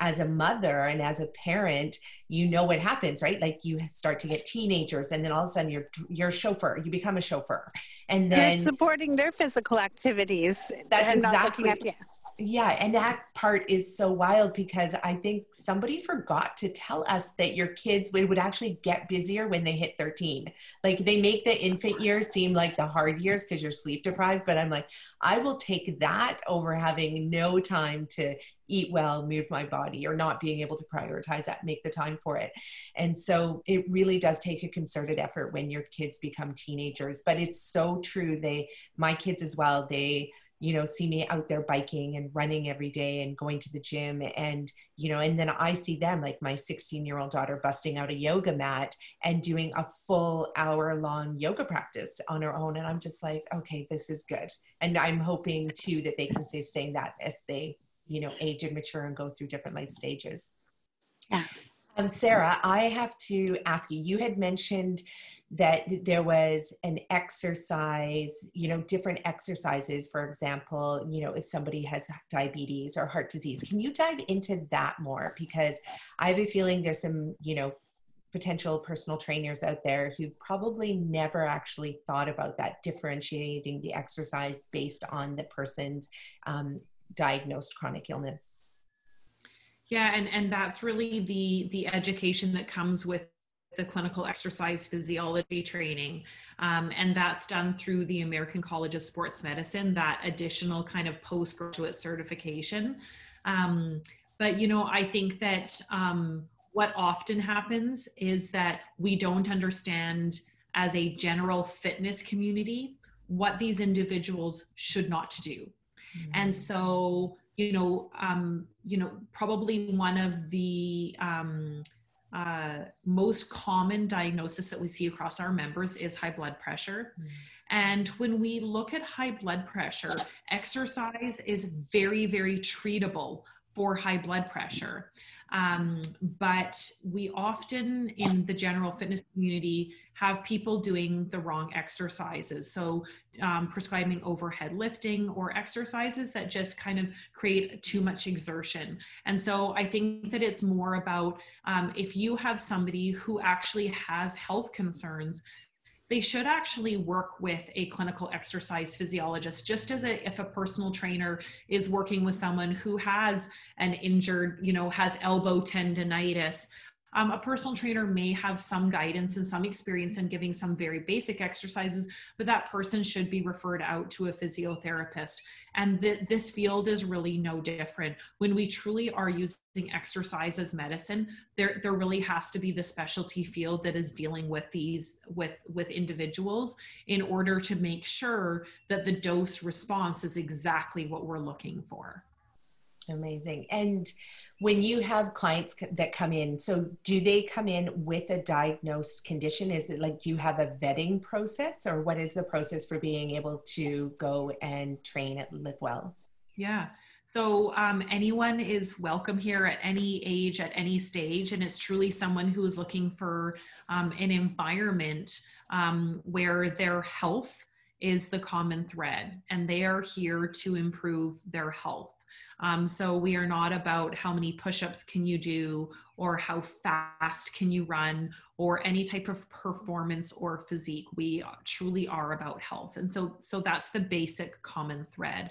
as a mother and as a parent, you know what happens, right? Like you start to get teenagers, and then all of a sudden you're you're a chauffeur. You become a chauffeur, and then you're supporting their physical activities. That's exactly. At, yeah. yeah, and that part is so wild because I think somebody forgot to tell us that your kids would, would actually get busier when they hit 13. Like they make the infant years seem like the hard years because you're sleep deprived, but I'm like, I will take that over having no time to eat well, move my body, or not being able to prioritize that, make the time for it. And so it really does take a concerted effort when your kids become teenagers. But it's so true. They, my kids as well, they, you know see me out there biking and running every day and going to the gym and you know and then i see them like my 16 year old daughter busting out a yoga mat and doing a full hour long yoga practice on her own and i'm just like okay this is good and i'm hoping too that they can sustain that as they you know age and mature and go through different life stages. Yeah. Um, sarah i have to ask you you had mentioned that there was an exercise you know different exercises for example you know if somebody has diabetes or heart disease. Can you dive into that more? Because i have a feeling there's some you know potential personal trainers out there who probably never actually thought about that differentiating the exercise based on the person's um, diagnosed chronic illness. Yeah and and that's really the the education that comes with the clinical exercise physiology training. Um, and that's done through the american college of sports medicine that additional kind of postgraduate certification. Um, but you know i think that um, what often happens is that we don't understand as a general fitness community what these individuals should not do Mm-hmm. And so, you know, um, you know, probably one of the um, uh, most common diagnosis that we see across our members is high blood pressure. Mm-hmm. And when we look at high blood pressure, exercise is very, very treatable for high blood pressure. Um, but we often in the general fitness community have people doing the wrong exercises. So, um, prescribing overhead lifting or exercises that just kind of create too much exertion. And so, I think that it's more about um, if you have somebody who actually has health concerns, they should actually work with a clinical exercise physiologist just as a, if a personal trainer is working with someone who has an injured you know has elbow tendonitis um, a personal trainer may have some guidance and some experience in giving some very basic exercises, but that person should be referred out to a physiotherapist. And th- this field is really no different. When we truly are using exercise as medicine, there, there really has to be the specialty field that is dealing with these with, with individuals in order to make sure that the dose response is exactly what we're looking for. Amazing. And when you have clients that come in, so do they come in with a diagnosed condition? Is it like, do you have a vetting process or what is the process for being able to go and train at Live Well? Yeah. So um, anyone is welcome here at any age, at any stage, and it's truly someone who is looking for um, an environment um, where their health is the common thread, and they are here to improve their health. Um, so we are not about how many push-ups can you do or how fast can you run or any type of performance or physique. We truly are about health. And so, so that's the basic common thread.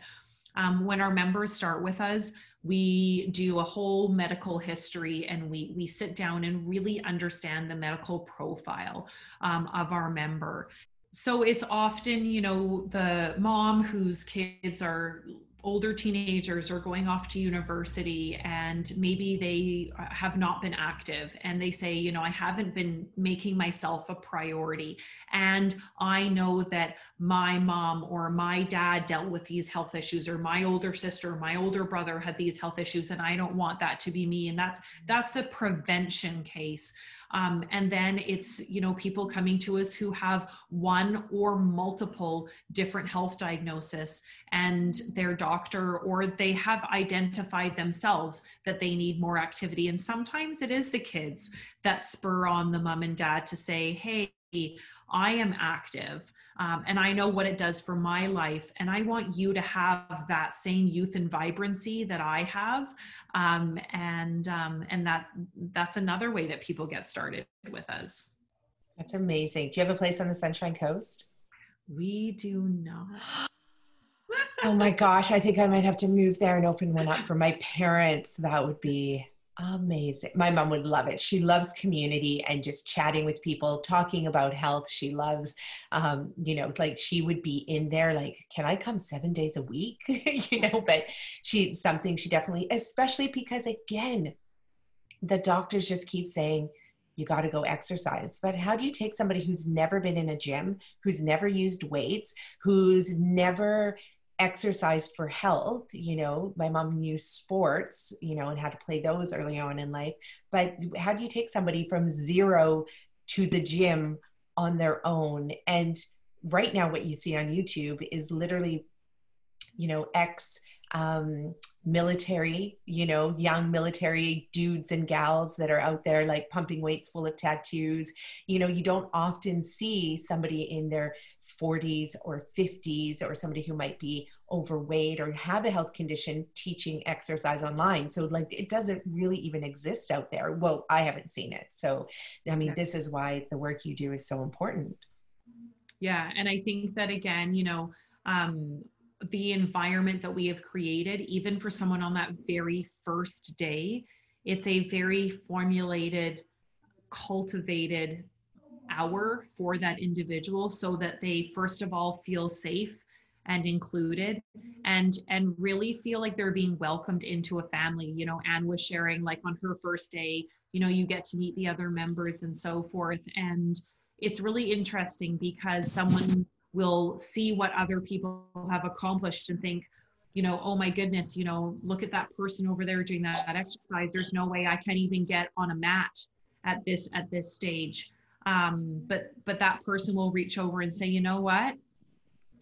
Um, when our members start with us, we do a whole medical history and we we sit down and really understand the medical profile um, of our member so it's often you know the mom whose kids are older teenagers are going off to university and maybe they uh, have not been active and they say you know i haven't been making myself a priority. And i know that my mom or my dad dealt with these health issues or my older sister my older brother had these health issues and i don't want that to be me. And that's that's the prevention case um, and then it's, you know, people coming to us who have one or multiple different health diagnosis and their doctor or they have identified themselves that they need more activity. And sometimes it is the kids that spur on the mom and dad to say, hey, I am active um, and I know what it does for my life. And I want you to have that same youth and vibrancy that I have. Um, and um, and that's that's another way that people get started with us. That's amazing. Do you have a place on the Sunshine Coast? We do not. oh my gosh, I think I might have to move there and open one up for my parents. That would be Amazing. My mom would love it. She loves community and just chatting with people, talking about health. She loves, um, you know, like she would be in there, like, can I come seven days a week? you know, but she, something she definitely, especially because again, the doctors just keep saying, you got to go exercise. But how do you take somebody who's never been in a gym, who's never used weights, who's never exercised for health you know my mom knew sports you know and had to play those early on in life but how do you take somebody from zero to the gym on their own? And right now what you see on youtube is literally you know ex um, military, you know, young military dudes and gals that are out there like pumping weights full of tattoos. You know, you don't often see somebody in their 40s or 50s or somebody who might be overweight or have a health condition teaching exercise online. So, like, it doesn't really even exist out there. Well, I haven't seen it. So, I mean, this is why the work you do is so important. Yeah. And I think that, again, you know, um, the environment that we have created, even for someone on that very first day, it's a very formulated, cultivated hour for that individual so that they first of all feel safe and included and and really feel like they're being welcomed into a family. You know anne was sharing like on her first day you know you get to meet the other members and so forth. And it's really interesting because someone will see what other people have accomplished and think you know oh my goodness you know look at that person over there doing that, that exercise there's no way i can even get on a mat at this at this stage um, but but that person will reach over and say you know what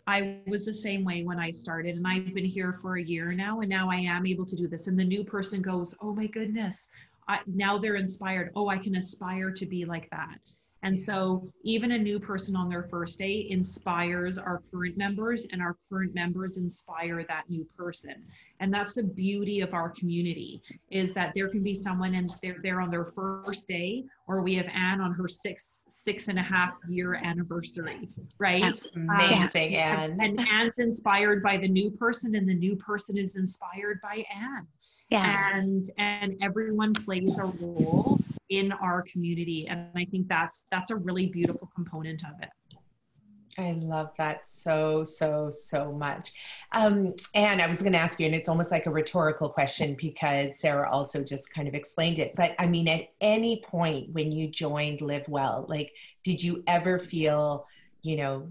I was the same way when I started, and I've been here for a year now, and now I am able to do this. And the new person goes, Oh my goodness, I, now they're inspired. Oh, I can aspire to be like that. And so, even a new person on their first day inspires our current members, and our current members inspire that new person. And that's the beauty of our community is that there can be someone and they're there on their first day, or we have Anne on her six six and a half year anniversary, right? Amazing, um, Anne. And, and Anne's inspired by the new person, and the new person is inspired by Anne. Yeah. And and everyone plays a role in our community and i think that's that's a really beautiful component of it I love that so, so, so much. Um, and I was going to ask you, and it's almost like a rhetorical question because Sarah also just kind of explained it. But I mean, at any point when you joined Live Well, like, did you ever feel, you know,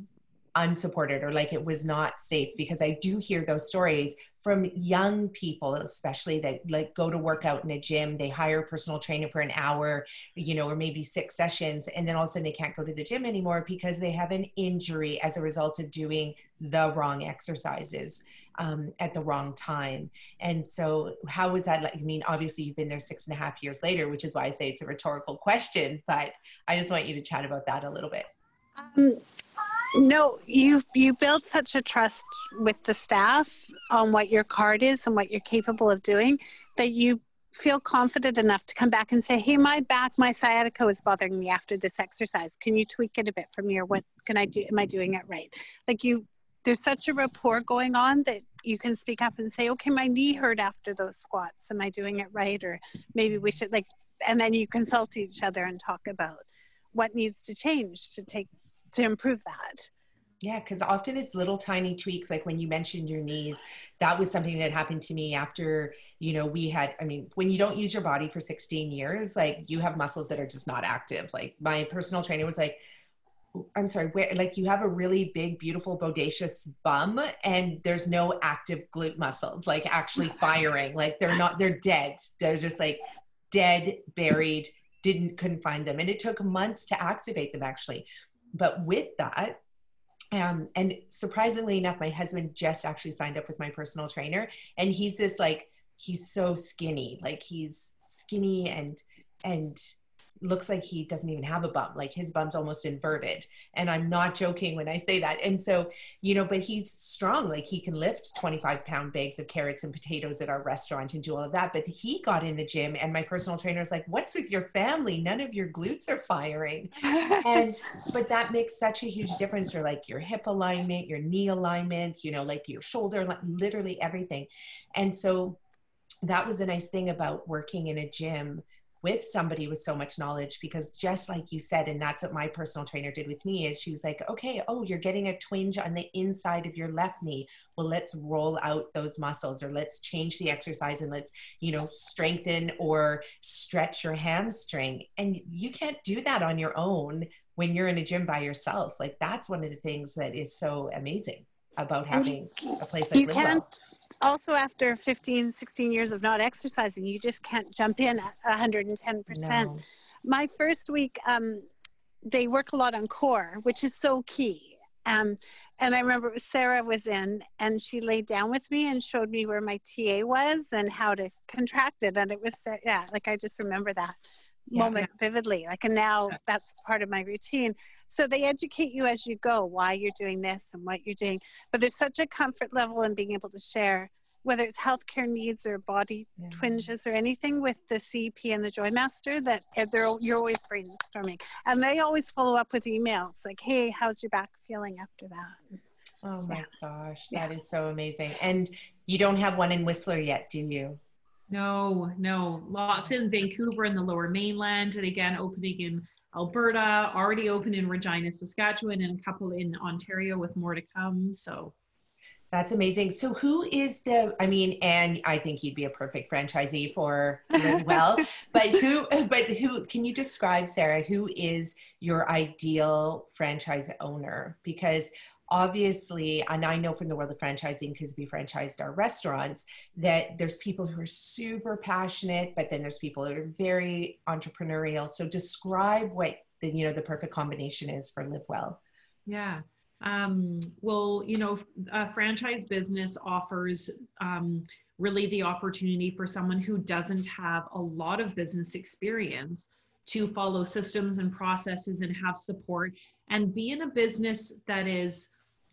unsupported or like it was not safe? Because I do hear those stories from young people especially that like go to work out in a gym they hire a personal trainer for an hour you know or maybe six sessions and then all of a sudden they can't go to the gym anymore because they have an injury as a result of doing the wrong exercises um, at the wrong time. And so how was that like i mean obviously you've been there six and a half years later which is why i say it's a rhetorical question but i just want you to chat about that a little bit. Um, no, you you build such a trust with the staff on what your card is and what you're capable of doing that you feel confident enough to come back and say, "Hey, my back, my sciatica is bothering me after this exercise. Can you tweak it a bit for me, or what can I do? Am I doing it right?" Like you, there's such a rapport going on that you can speak up and say, "Okay, my knee hurt after those squats. Am I doing it right?" Or maybe we should like, and then you consult each other and talk about what needs to change to take to improve that. Yeah, because often it's little tiny tweaks. Like when you mentioned your knees, that was something that happened to me after, you know, we had, I mean, when you don't use your body for 16 years, like you have muscles that are just not active. Like my personal trainer was like, I'm sorry, where like you have a really big, beautiful, bodacious bum and there's no active glute muscles, like actually firing. like they're not, they're dead. They're just like dead, buried, didn't, couldn't find them. And it took months to activate them actually but with that, um, and surprisingly enough, my husband just actually signed up with my personal trainer, and he's this like he's so skinny, like he's skinny and and looks like he doesn't even have a bum like his bum's almost inverted. And i'm not joking when i say that. And so you know but he's strong like he can lift 25 pound bags of carrots and potatoes at our restaurant and do all of that. But he got in the gym and my personal trainer is like what's with your family? None of your glutes are firing. And but that makes such a huge difference for like your hip alignment your knee alignment you know like your shoulder literally everything. And so that was the nice thing about working in a gym with somebody with so much knowledge because just like you said and that's what my personal trainer did with me is she was like okay oh you're getting a twinge on the inside of your left knee. Well let's roll out those muscles or let's change the exercise and let's you know strengthen or stretch your hamstring. And you can't do that on your own when you're in a gym by yourself. Like that's one of the things that is so amazing about having a place like you can't also after 15 16 years of not exercising you just can't jump in at 110% no. my first week um, they work a lot on core which is so key. Um, and i remember sarah was in and she laid down with me and showed me where my ta was and how to contract it. And it was yeah like i just remember that yeah, moment yeah. vividly like and now yeah. that's part of my routine. So they educate you as you go why you're doing this and what you're doing. But there's such a comfort level in being able to share whether it's healthcare needs or body twinges or anything with the CEP and the Joy Master that they're you're always brainstorming. And they always follow up with emails like hey how's your back feeling after that? Oh my gosh that is so amazing. And you don't have one in Whistler yet do you no, no. Lots in Vancouver and the lower mainland, and again, opening in Alberta, already open in Regina, Saskatchewan, and a couple in Ontario with more to come. So that's amazing. So who is the I mean, and I think you'd be a perfect franchisee for well, but who but who can you describe, Sarah, who is your ideal franchise owner? Because obviously, and I know from the world of franchising, because we franchised our restaurants, that there's people who are super passionate, but then there's people that are very entrepreneurial. So describe what the you know the perfect combination is for Live Well. Yeah. um, well, you know, a franchise business offers um, really the opportunity for someone who doesn't have a lot of business experience to follow systems and processes and have support and be in a business that is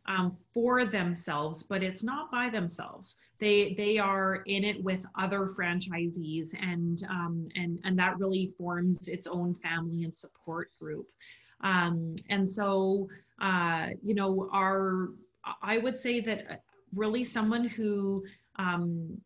um, for themselves, but it's not by themselves. They they are in it with other franchisees, and um, and and that really forms its own family and support group. Um, and so, uh, you know, our I would say that uh, really someone who um,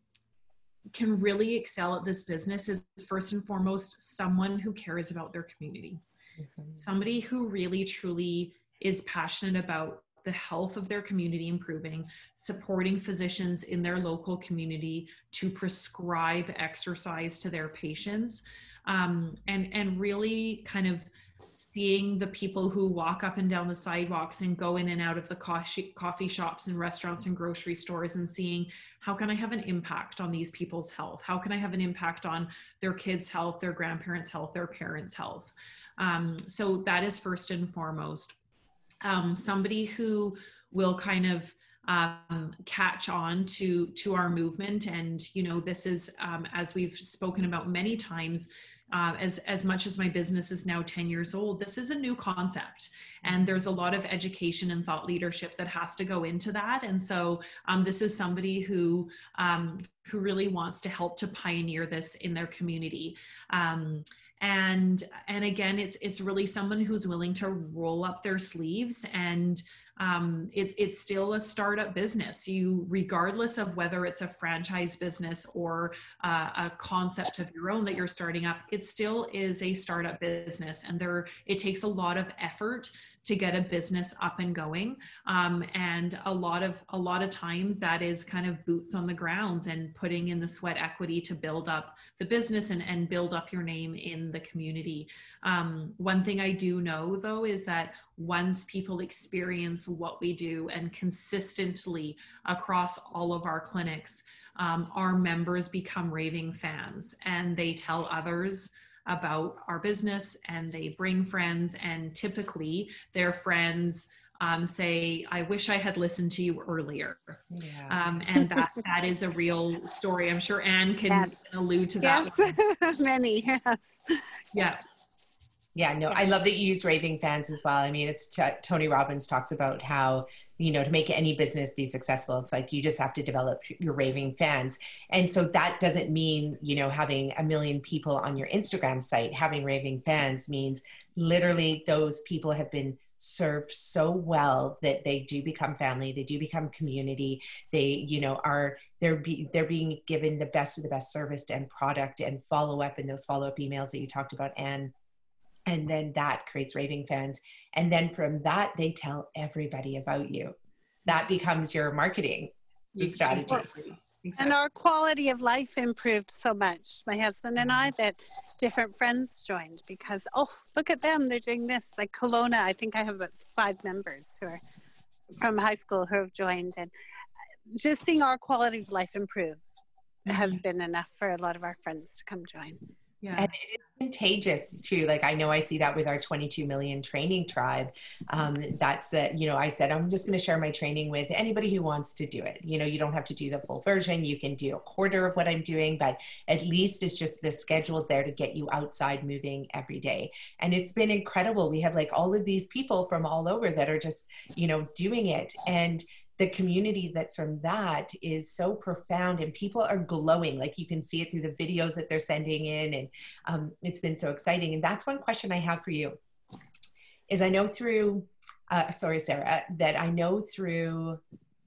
can really excel at this business is first and foremost someone who cares about their community. Mm-hmm. Somebody who really truly is passionate about the health of their community improving, supporting physicians in their local community to prescribe exercise to their patients, um, and and really kind of seeing the people who walk up and down the sidewalks and go in and out of the coffee, shops and restaurants and grocery stores and seeing how can I have an impact on these people's health? How can I have an impact on their kids' health, their grandparents' health, their parents' health? Um, so that is first and foremost. Um, somebody who will kind of um, catch on to to our movement. And you know this is um, as we've spoken about many times uh, as as much as my business is now 10 years old this is a new concept. And there's a lot of education and thought leadership that has to go into that. And so um, this is somebody who um, who really wants to help to pioneer this in their community. Um, and and again it's it's really someone who's willing to roll up their sleeves and um, it, it's still a startup business. You regardless of whether it's a franchise business or uh, a concept of your own that you're starting up it still is a startup business. And there it takes a lot of effort to get a business up and going. Um, and a lot of a lot of times that is kind of boots on the grounds and putting in the sweat equity to build up the business and, and build up your name in the community. Um, one thing i do know though is that once people experience what we do and consistently across all of our clinics um, our members become raving fans and they tell others about our business and they bring friends and typically their friends um, say, I wish I had listened to you earlier. Yeah. Um, and that, that is a real story. I'm sure Anne can yes. allude to that. Yes, many, yes. Yeah. Yeah, no, I love that you use raving fans as well. I mean, it's t- Tony Robbins talks about how you know to make any business be successful it's like you just have to develop your raving fans. And so that doesn't mean you know having a million people on your instagram site having raving fans means literally those people have been served so well that they do become family they do become community they you know are they're be, they're being given the best of the best service and product and follow up in those follow up emails that you talked about and and then that creates raving fans. And then from that they tell everybody about you. That becomes your marketing strategy. exactly. and our quality of life improved so much. My husband and i mm-hmm. that different friends joined because oh look at them. They're doing this. Like Kelowna i think i have about five members who are from high school who have joined. And just seeing our quality of life improve has mm-hmm. been enough for a lot of our friends to come join yeah. And it's contagious too. Like I know I see that with our 22 million training tribe. Um, that's that, you know, I said, I'm just going to share my training with anybody who wants to do it. You know, you don't have to do the full version. You can do a quarter of what I'm doing, but at least it's just the schedule's there to get you outside moving every day. And it's been incredible. We have like all of these people from all over that are just, you know, doing it. And the community that's from that is so profound and people are glowing. Like you can see it through the videos that they're sending in and um, it's been so exciting. And that's one question i have for you is i know through uh, sorry sarah that i know through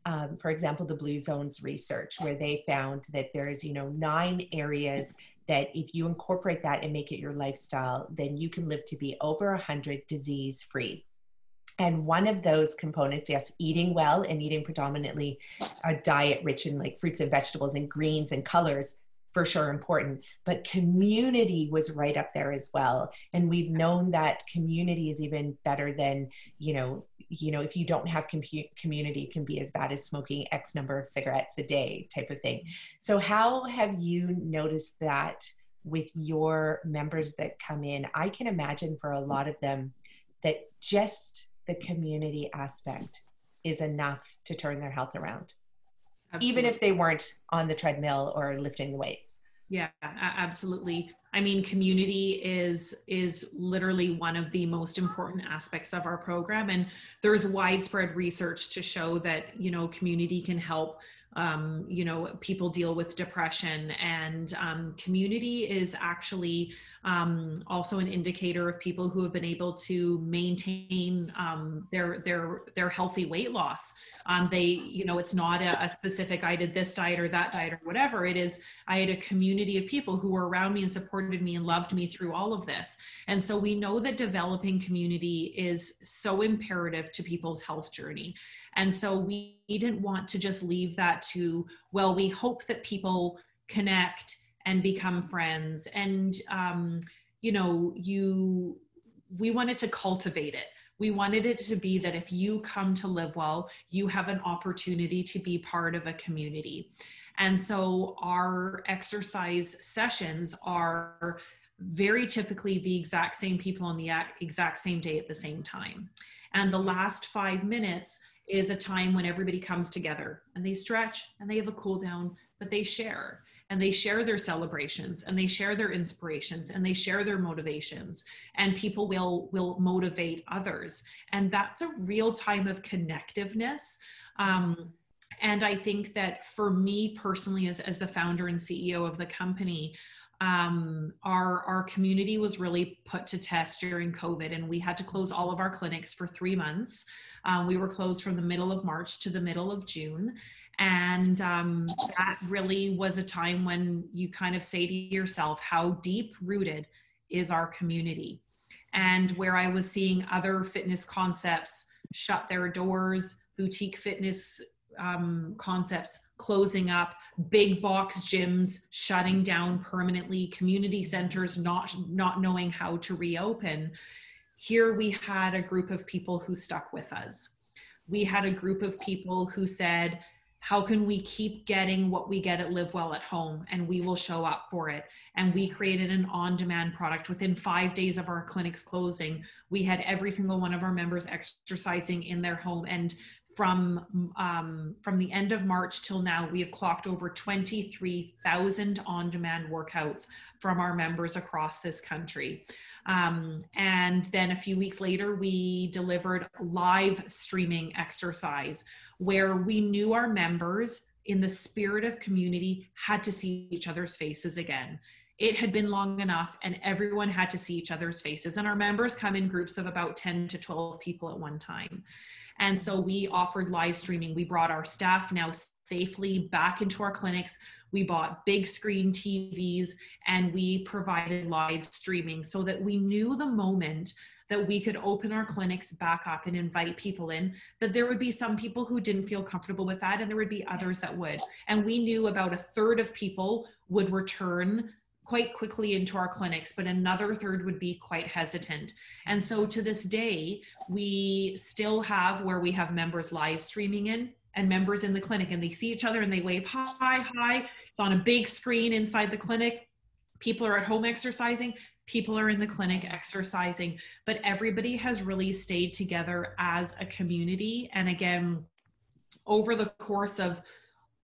um, for example the blue zones research where they found that there's you know nine areas that if you incorporate that and make it your lifestyle then you can live to be over 100 disease free and one of those components, yes, eating well and eating predominantly a diet rich in like fruits and vegetables and greens and colors, for sure important. But community was right up there as well. And we've known that community is even better than, you know, you know, if you don't have compu- community, can be as bad as smoking X number of cigarettes a day type of thing. So how have you noticed that with your members that come in? I can imagine for a lot of them that just the community aspect is enough to turn their health around, absolutely. even if they weren't on the treadmill or lifting the weights. Yeah, absolutely. I mean, community is is literally one of the most important aspects of our program, and there's widespread research to show that you know community can help um, you know people deal with depression. And um, community is actually um, also an indicator of people who have been able to maintain um, their their their healthy weight loss. Um, they you know it's not a, a, specific i did this diet or that diet or whatever. It is i had a community of people who were around me and supported me and loved me through all of this. And so we know that developing community is so imperative to people's health journey and so we didn't want to just leave that to, well, we hope that people connect and become friends. And, um, you know, you, we wanted to cultivate it. We wanted it to be that if you come to live well, you have an opportunity to be part of a community. And so our exercise sessions are very typically the exact same people on the exact same day at the same time. And the last five minutes is a time when everybody comes together and they stretch and they have a cool down, but they share. And they share their celebrations and they share their inspirations and they share their motivations. And people will will motivate others. And that's a real time of connectiveness. Um, and i think that for me personally as, as the founder and ceo of the company um, our our community was really put to test during covid and we had to close all of our clinics for three months um, we were closed from the middle of March to the middle of June. And um, that really was a time when you kind of say to yourself, how deep rooted is our community? And where I was seeing other fitness concepts shut their doors, boutique fitness um, concepts closing up, big box gyms shutting down permanently, community centers not not knowing how to reopen here we had a group of people who stuck with us. We had a group of people who said, how can we keep getting what we get at Live Well at home? And we will show up for it. And we created an on demand product within five days of our clinics closing. We had every single one of our members exercising in their home. And from um, from the end of March till now, we have clocked over 23,000 on-demand workouts from our members across this country. Um, and then a few weeks later, we delivered live streaming exercise where we knew our members in the spirit of community had to see each other's faces again. It had been long enough, and everyone had to see each other's faces. And our members come in groups of about 10 to 12 people at one time. And so we offered live streaming. We brought our staff now safely back into our clinics. We bought big screen TVs and we provided live streaming so that we knew the moment that we could open our clinics back up and invite people in, that there would be some people who didn't feel comfortable with that and there would be others that would. And we knew about a third of people would return quite quickly into our clinics, but another third would be quite hesitant. And so to this day, we still have where we have members live streaming in and members in the clinic and they see each other and they wave hi, hi. It's on a big screen inside the clinic. People are at home exercising. People are in the clinic exercising, but everybody has really stayed together as a community. And again, over the course of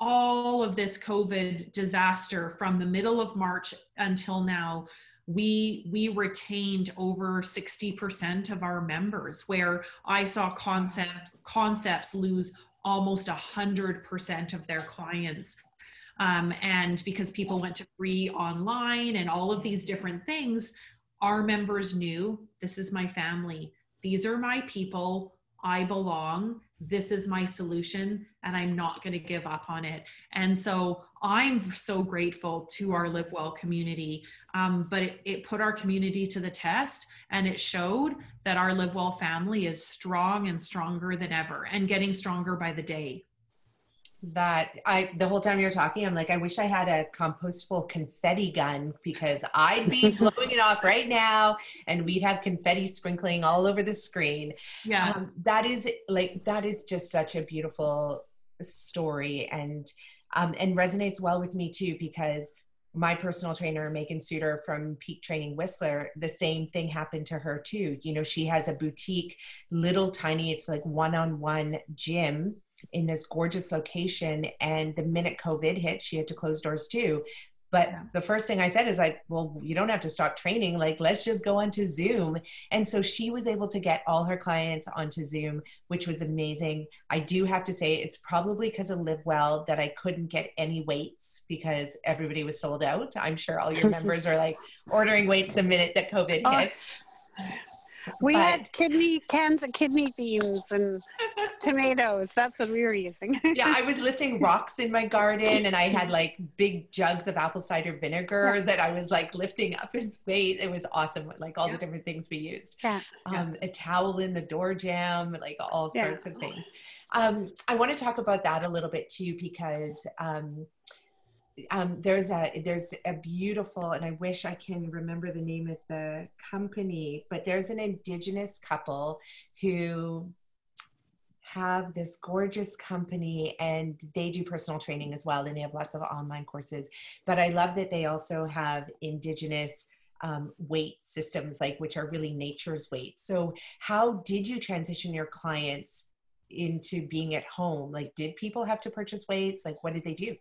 all of this COVID disaster from the middle of March until now, we we retained over 60% of our members where i saw concept concepts lose almost 100% of their clients. Um, and because people went to free online and all of these different things our members knew this is my family. These are my people. I belong this is my solution and I'm not going to give up on it. And so I'm so grateful to our Live Well community. Um, but it, it put our community to the test and it showed that our Live Well family is strong and stronger than ever and getting stronger by the day that I the whole time you're talking, I'm like, I wish I had a compostable confetti gun because I'd be blowing it off right now, and we'd have confetti sprinkling all over the screen. Yeah, um, that is like that is just such a beautiful story, and um, and resonates well with me too because my personal trainer megan suter from peak training whistler the same thing happened to her too you know she has a boutique little tiny it's like one-on-one gym in this gorgeous location and the minute covid hit she had to close doors too but yeah. the first thing I said is like, well, you don't have to stop training. Like, let's just go onto Zoom. And so she was able to get all her clients onto Zoom, which was amazing. I do have to say, it's probably because of Live Well that I couldn't get any weights because everybody was sold out. I'm sure all your members are like ordering weights the minute that COVID oh, hit. Oh. We but, had kidney cans of kidney beans and tomatoes. That's what we were using. yeah, I was lifting rocks in my garden and I had like big jugs of apple cider vinegar that I was like lifting up his weight. It was awesome. Like all yeah. the different things we used. Yeah. Um, a towel in the door jamb, like all sorts yeah. of things. Um, I want to talk about that a little bit too because um, um, there's a there's a beautiful and I wish I can remember the name of the company, but there's an indigenous couple who have this gorgeous company and they do personal training as well and they have lots of online courses. But i love that they also have indigenous um, weight systems like which are really nature's weight. So how did you transition your clients into being at home? Like did people have to purchase weights? Like what did they do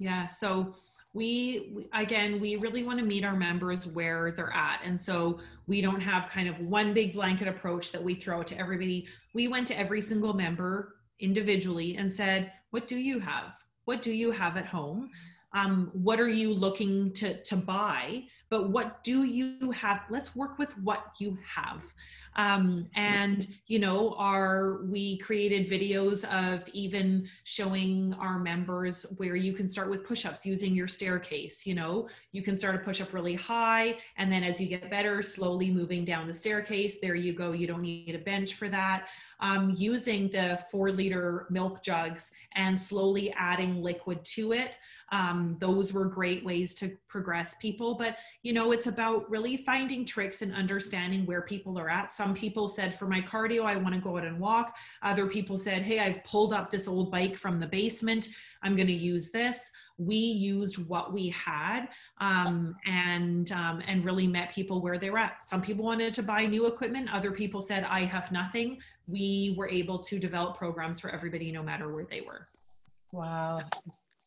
yeah. So we again we really want to meet our members where they're at and so we don't have kind of one big blanket approach that we throw to everybody we went to every single member individually and said what do you have what do you have at home um, what are you looking to to buy? But what do you have? Let's work with what you have. Um, and you know are we created videos of even showing our members where you can start with push-ups using your staircase you know? You can start a push-up really high and then as you get better slowly moving down the staircase there you go you don't need a bench for that. Um, using the four liter milk jugs and slowly adding liquid to it um, those were great ways to progress people but you know it's about really finding tricks and understanding where people are at. Some people said for my cardio i want to go out and walk. Other people said hey i've pulled up this old bike from the basement. I'm going to use this. We used what we had um, and um, and really met people where they were at. Some people wanted to buy new equipment. Other people said i have nothing. We were able to develop programs for everybody no matter where they were. Wow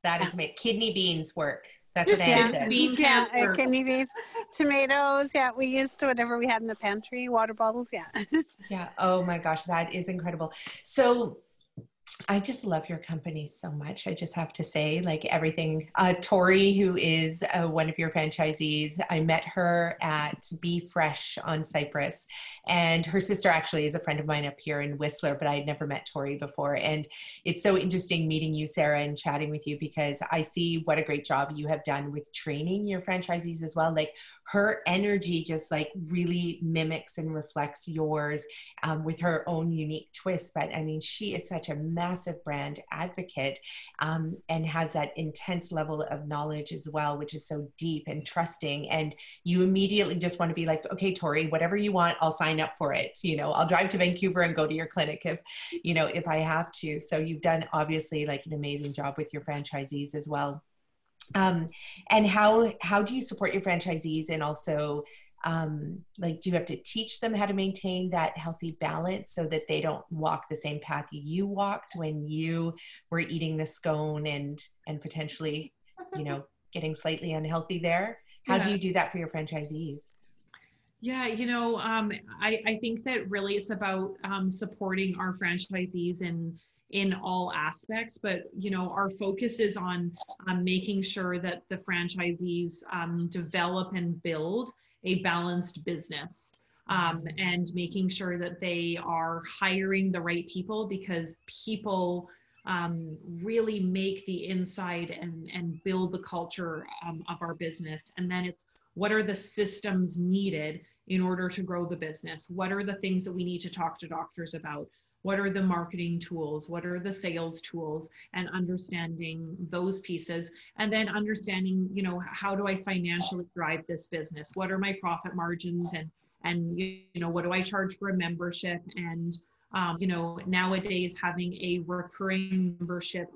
that is made. Kidney beans work. That's what Anne yeah, Bean yeah, uh, kidney beans, tomatoes. Yeah, we used to whatever we had in the pantry. Water bottles. Yeah. yeah. Oh my gosh, that is incredible. So I just love your company so much. I just have to say, like everything. Uh, Tori, who is uh, one of your franchisees, I met her at Be Fresh on Cypress, and her sister actually is a friend of mine up here in Whistler, but I had never met Tori before. And it's so interesting meeting you, Sarah, and chatting with you because I see what a great job you have done with training your franchisees as well. Like her energy just like really mimics and reflects yours um, with her own unique twist. But I mean, she is such a massive brand advocate um, and has that intense level of knowledge as well, which is so deep and trusting. And you immediately just want to be like, okay, Tori, whatever you want, I'll sign up for it. You know, I'll drive to Vancouver and go to your clinic if, you know, if I have to. So you've done obviously like an amazing job with your franchisees as well um, and how how do you support your franchisees and also um, like do you have to teach them how to maintain that healthy balance so that they don't walk the same path you walked when you were eating the scone and and potentially you know getting slightly unhealthy there how yeah. do you do that for your franchisees yeah, you know, um, I, I think that really it's about um, supporting our franchisees and in all aspects but you know our focus is on um, making sure that the franchisees um, develop and build a balanced business um, and making sure that they are hiring the right people because people um, really make the inside and, and build the culture um, of our business. And then it's what are the systems needed in order to grow the business? What are the things that we need to talk to doctors about what are the marketing tools what are the sales tools and understanding those pieces and then understanding you know how do i financially drive this business what are my profit margins and and you know what do i charge for a membership and um, you know nowadays having a recurring membership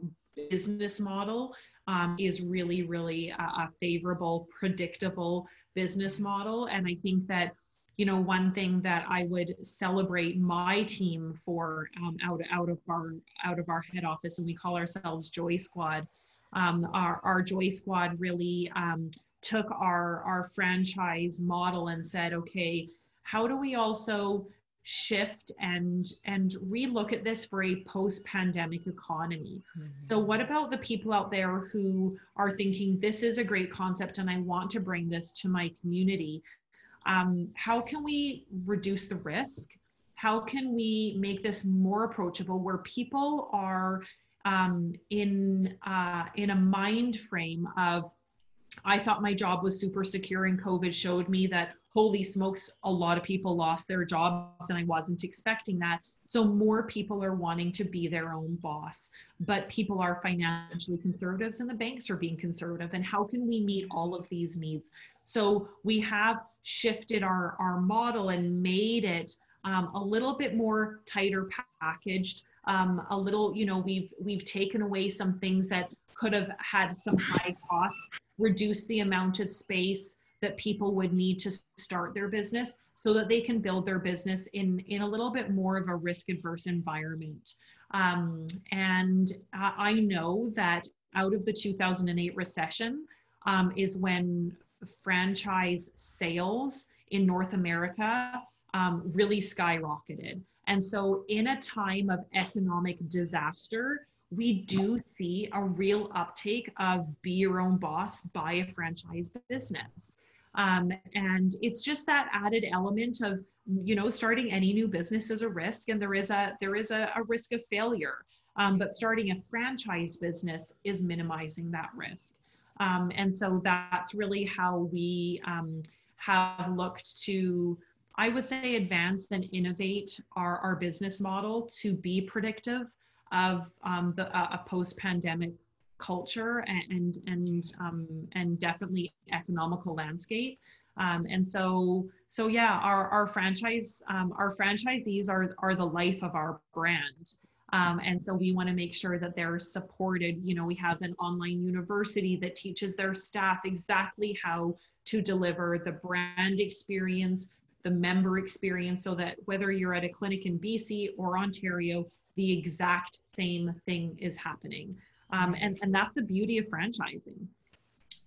business model um, is really, really a, a favorable, predictable business model. And I think that you know one thing that i would celebrate my team for um, out out of our out of our head office and we call ourselves joy squad um, our, our joy squad really um, took our our franchise model and said okay how do we also shift and and relook at this for a post-pandemic economy mm-hmm. so what about the people out there who are thinking this is a great concept and i want to bring this to my community um, how can we reduce the risk how can we make this more approachable where people are um, in uh, in a mind frame of I thought my job was super secure and COVID showed me that holy smokes, a lot of people lost their jobs and I wasn't expecting that. So more people are wanting to be their own boss, but people are financially conservatives and the banks are being conservative. And how can we meet all of these needs? So we have shifted our, our model and made it um, a little bit more tighter packaged. Um, a little, you know, we've we've taken away some things that could have had some high cost, reduce the amount of space that people would need to start their business so that they can build their business in in a little bit more of a risk adverse environment um, and i know that out of the 2008 recession um, is when franchise sales in north america um, really skyrocketed and so in a time of economic disaster we do see a real uptake of be your own boss, buy a franchise business. Um, and it's just that added element of, you know, starting any new business is a risk and there is a, there is a, a risk of failure. Um, but starting a franchise business is minimizing that risk. Um, and so that's really how we um, have looked to, I would say, advance and innovate our, our business model to be predictive of um, the, uh, a post-pandemic culture and and um, and definitely economical landscape. Um, and so so yeah, our our franchise um, our franchisees are are the life of our brand. Um, and so we want to make sure that they're supported. You know, we have an online university that teaches their staff exactly how to deliver the brand experience, the member experience, so that whether you're at a clinic in BC or Ontario, the exact same thing is happening. Um, and, and that's the beauty of franchising.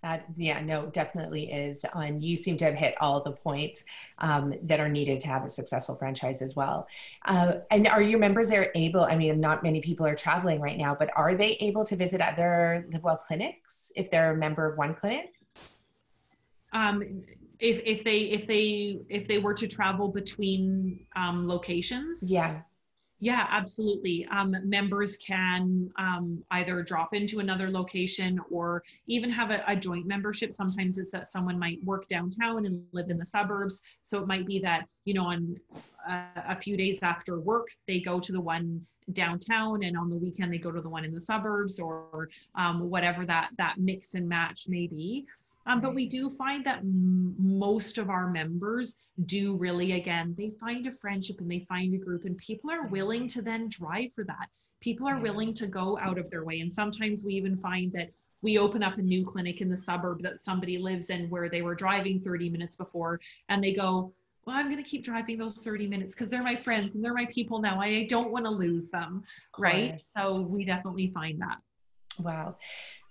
That, yeah, no, definitely is. And you seem to have hit all the points um, that are needed to have a successful franchise as well. Uh, and are your members there able? I mean, not many people are traveling right now, but are they able to visit other LiveWell clinics if they're a member of one clinic? Um, if if they if they if they were to travel between um, locations, yeah, yeah, absolutely. Um, members can um, either drop into another location or even have a, a, joint membership. Sometimes it's that someone might work downtown and live in the suburbs. So it might be that, you know, on uh, a few days after work, they go to the one downtown and on the weekend they go to the one in the suburbs or um, whatever that, that mix and match may be. Um, but we do find that m- most of our members do really, again, they find a friendship and they find a group, and people are willing to then drive for that. People are willing to go out of their way. And sometimes we even find that we open up a new clinic in the suburb that somebody lives in where they were driving 30 minutes before, and they go, well, I'm going to keep driving those 30 minutes because they're my friends and they're my people now. I don't want to lose them. Right. So we definitely find that. Wow.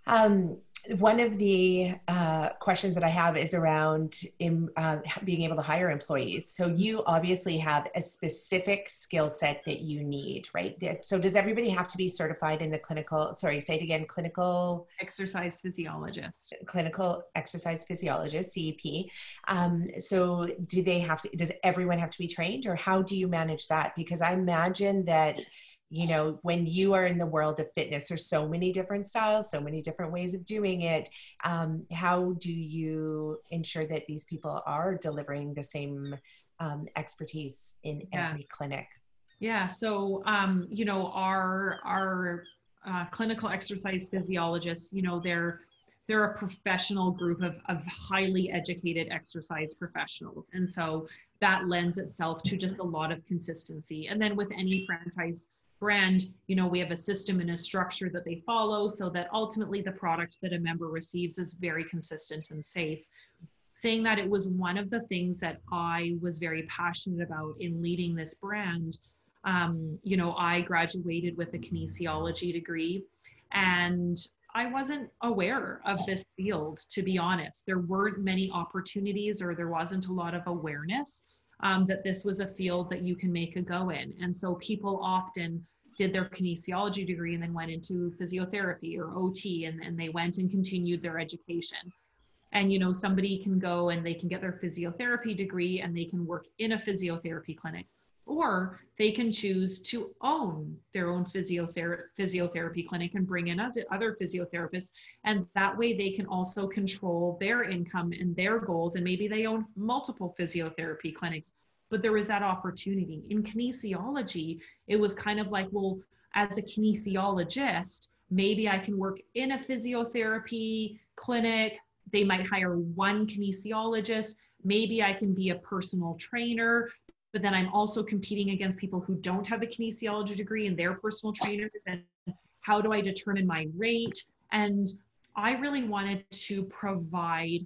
Um, one of the uh, questions that I have is around in, uh, being able to hire employees. So you obviously have a specific skill set that you need, right? So does everybody have to be certified in the clinical? Sorry, say it again. Clinical exercise physiologist. Clinical exercise physiologist (CEP). Um, so do they have to? Does everyone have to be trained, or how do you manage that? Because I imagine that you know when you are in the world of fitness there's so many different styles so many different ways of doing it. Um, how do you ensure that these people are delivering the same um, expertise in yeah. every clinic? Yeah so um, you know our our uh, clinical exercise physiologists you know they're they're a professional group of, of highly educated exercise professionals. And so that lends itself to just a lot of consistency. And then with any franchise brand, you know, we have a system and a structure that they follow so that ultimately the product that a member receives is very consistent and safe. Saying that it was one of the things that I was very passionate about in leading this brand. Um, you know, I graduated with a kinesiology degree and I wasn't aware of this field, to be honest. There weren't many opportunities or there wasn't a lot of awareness um, that this was a field that you can make a go in. And so people often did their kinesiology degree and then went into physiotherapy or OT and, and they went and continued their education. And you know, somebody can go and they can get their physiotherapy degree and they can work in a physiotherapy clinic or they can choose to own their own physiother- physiotherapy clinic and bring in other physiotherapists. And that way they can also control their income and their goals. And maybe they own multiple physiotherapy clinics but there was that opportunity. In kinesiology it was kind of like well as a kinesiologist maybe i can work in a physiotherapy clinic. They might hire one kinesiologist. Maybe i can be a personal trainer but then I'm also competing against people who don't have a kinesiology degree and their personal trainers. And how do I determine my rate? And I really wanted to provide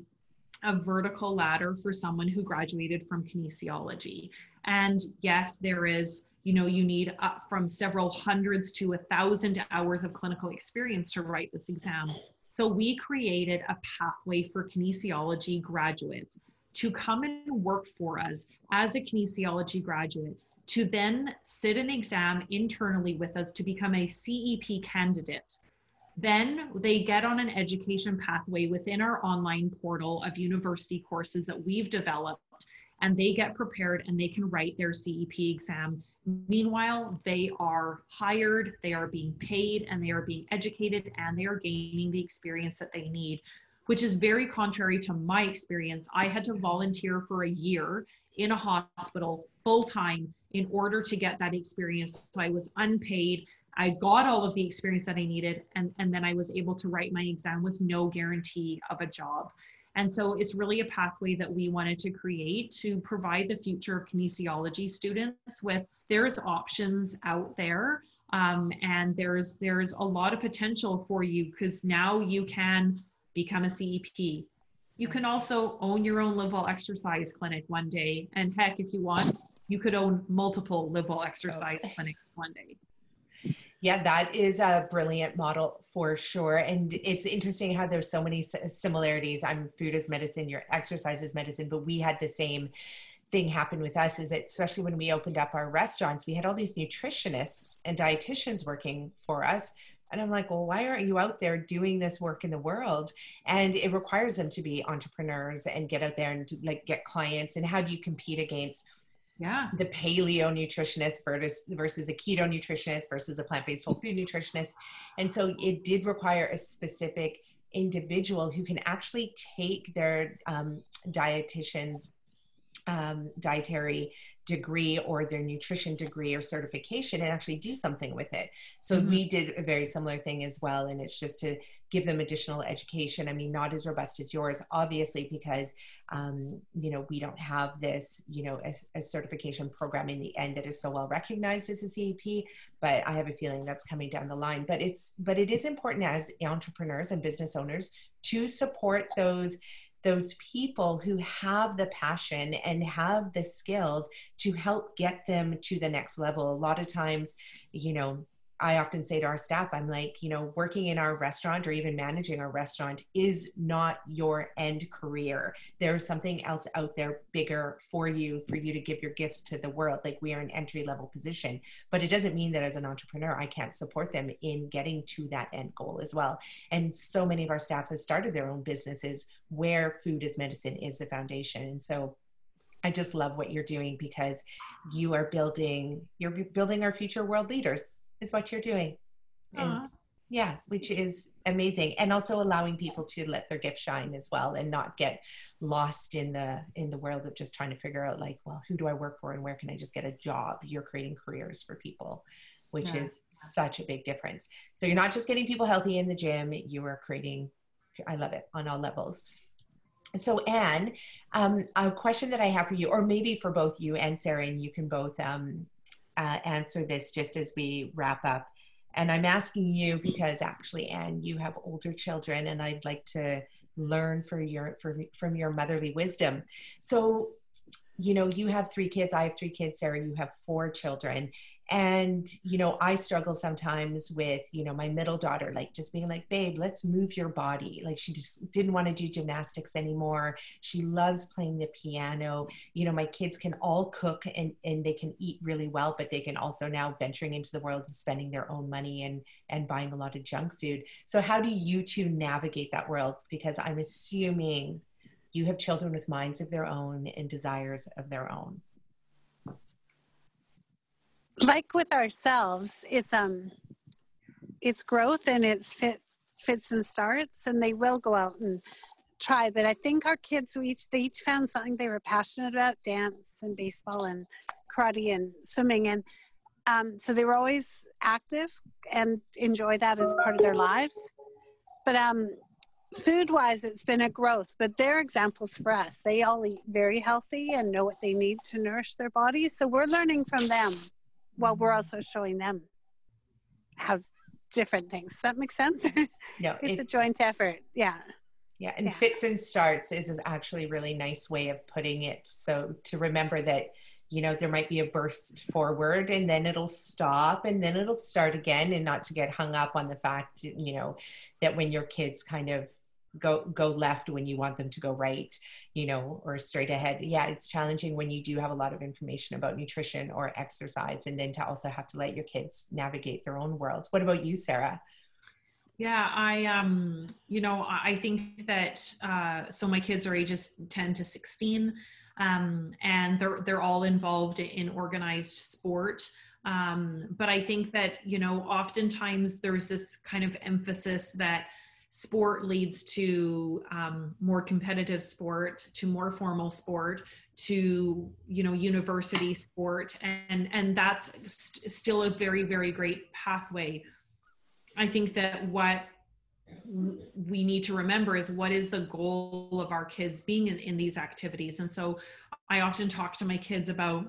a vertical ladder for someone who graduated from kinesiology. And yes, there is, you know, you need up from several hundreds to a thousand hours of clinical experience to write this exam. So we created a pathway for kinesiology graduates to come and work for us as a kinesiology graduate, to then sit an exam internally with us to become a CEP candidate. Then they get on an education pathway within our online portal of university courses that we've developed, and they get prepared and they can write their CEP exam. Meanwhile, they are hired, they are being paid, and they are being educated, and they are gaining the experience that they need which is very contrary to my experience. I had to volunteer for a year in a hospital full time in order to get that experience. So I was unpaid. I got all of the experience that I needed, and, and then I was able to write my exam with no guarantee of a job. And so it's really a pathway that we wanted to create to provide the future of kinesiology students with there's options out there. Um, and there's there's a lot of potential for you because now you can become a CEP. You can also own your own LiveWell exercise clinic one day. And heck, if you want, you could own multiple LiveWell exercise okay. clinics one day. Yeah, that is a brilliant model for sure. And it's interesting how there's so many similarities. I'm food as medicine, your exercise is medicine, but we had the same thing happen with us is that especially when we opened up our restaurants, we had all these nutritionists and dietitians working for us and I'm like, well, why aren't you out there doing this work in the world? And it requires them to be entrepreneurs and get out there and like get clients. And how do you compete against yeah the paleo nutritionist versus versus a keto nutritionist versus a plant-based whole food nutritionist and so it did require a specific individual who can actually take their um, dietitian's um, dietary degree or their nutrition degree or certification and actually do something with it. So mm-hmm. we did a very similar thing as well. And it's just to give them additional education. I mean, not as robust as yours, obviously, because, um, you know, we don't have this, you know, a, a, certification program in the end that is so well recognized as a CEP, but I have a feeling that's coming down the line. But it's, but it is important as entrepreneurs and business owners to support those those people who have the passion and have the skills to help get them to the next level. A lot of times, you know, I often say to our staff, I'm like, you know, working in our restaurant or even managing our restaurant is not your end career. There's something else out there bigger for you, for you to give your gifts to the world. Like we are an entry level position, but it doesn't mean that as an entrepreneur, I can't support them in getting to that end goal as well. And so many of our staff have started their own businesses where food is medicine is the foundation. And so I just love what you're doing because you are building, you're building our future world leaders is what you're doing. And yeah, which is amazing. And also allowing people to let their gift shine as well and not get lost in the in the world of just trying to figure out like, well, who do I work for and where can I just get a job? You're creating careers for people which yeah. is such a big difference. So you're not just getting people healthy in the gym, you are creating, I love it on all levels. So, Anne, um, a question that I have for you, or maybe for both you and Sarah, and you can both um, uh, answer this just as we wrap up. And I'm asking you because actually, Anne, you have older children, and I'd like to learn for your for, from your motherly wisdom. So, you know, you have three kids. I have three kids. Sarah, you have four children and you know i struggle sometimes with you know my middle daughter like just being like babe let's move your body. Like she just didn't want to do gymnastics anymore. She loves playing the piano. You know my kids can all cook and and they can eat really well but they can also now venturing into the world of spending their own money and and buying a lot of junk food. So how do you two navigate that world? Because i'm assuming you have children with minds of their own and desires of their own like with ourselves, it's um it's growth and it's fit fits and starts and they will go out and try. But i think our kids each they each found something they were passionate about dance and baseball and karate and swimming and um, so they were always active and enjoy that as part of their lives. But um, food wise it's been a growth but they're examples for us. They all eat very healthy and know what they need to nourish their bodies. So we're learning from them while we're mm-hmm. also showing them how different things. That makes sense? No, it's, it's a joint effort. Yeah. Yeah, and yeah. fits and starts is actually a really nice way of putting it. So to remember that, you know, there might be a burst forward and then it'll stop and then it'll start again and not to get hung up on the fact, you know, that when your kids kind of go go left when you want them to go right you know or straight ahead. Yeah it's challenging when you do have a lot of information about nutrition or exercise and then to also have to let your kids navigate their own worlds. What about you sarah? Yeah, I um, you know, I think that uh, so my kids are ages 10 to 16, um, and they're they're all involved in organized sport. Um, but I think that you know, oftentimes there's this kind of emphasis that sport leads to um, more competitive sport to more formal sport to you know university sport. And and that's st- still a very very great pathway. I think that what we need to remember is what is the goal of our kids being in, in these activities. And so i often talk to my kids about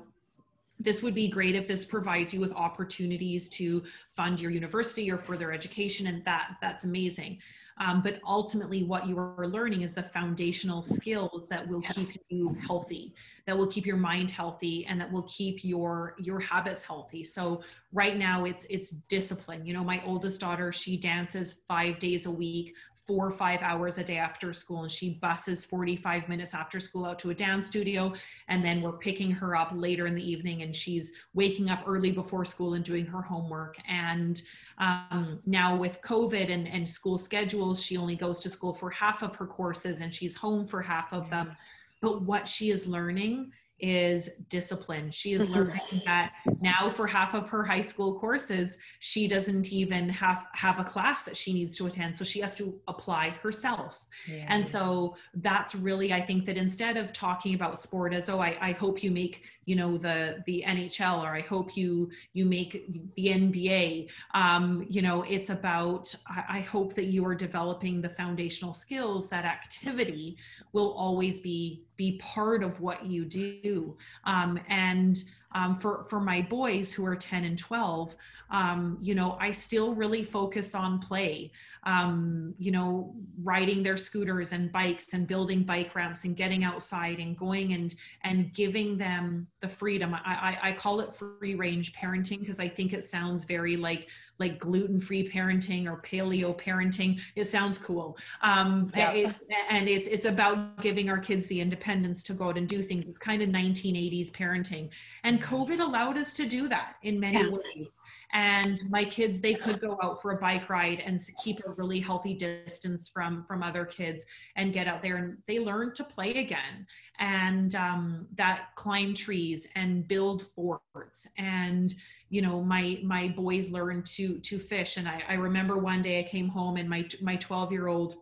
this would be great if this provides you with opportunities to fund your university or further education and that that's amazing um, but ultimately, what you are learning is the foundational skills that will yes. keep you healthy, that will keep your mind healthy, and that will keep your your habits healthy. So right now, it's it's discipline. You know, my oldest daughter, she dances five days a week four or five hours a day after school and she buses 45 minutes after school out to a dance studio and then we're picking her up later in the evening and she's waking up early before school and doing her homework. And um, now with covid and, and school schedules she only goes to school for half of her courses and she's home for half of them. But what she is learning is discipline. She is mm-hmm. learning that now for half of her high school courses, she doesn't even have have a class that she needs to attend. So she has to apply herself. Yeah. And so that's really, I think that instead of talking about sport as, oh, I, I hope you make, you know, the the NHL or I hope you you make the NBA. Um, you know, it's about I, I hope that you are developing the foundational skills that activity will always be be part of what you do. Um, and um, for for my boys who are 10 and 12, um, you know, I still really focus on play um, you know, riding their scooters and bikes and building bike ramps and getting outside and going and and giving them the freedom. I, I, I call it free range parenting because I think it sounds very like like gluten free parenting or paleo parenting. It sounds cool, um, yeah. it, and it's it's about giving our kids the independence to go out and do things. It's kind of 1980s parenting, and COVID allowed us to do that in many yeah. ways and my kids they could go out for a bike ride and keep a really healthy distance from from other kids and get out there and they learned to play again. And um, that climb trees and build forts and you know my my boys learned to to fish. And I, I remember one day i came home and my my 12 year old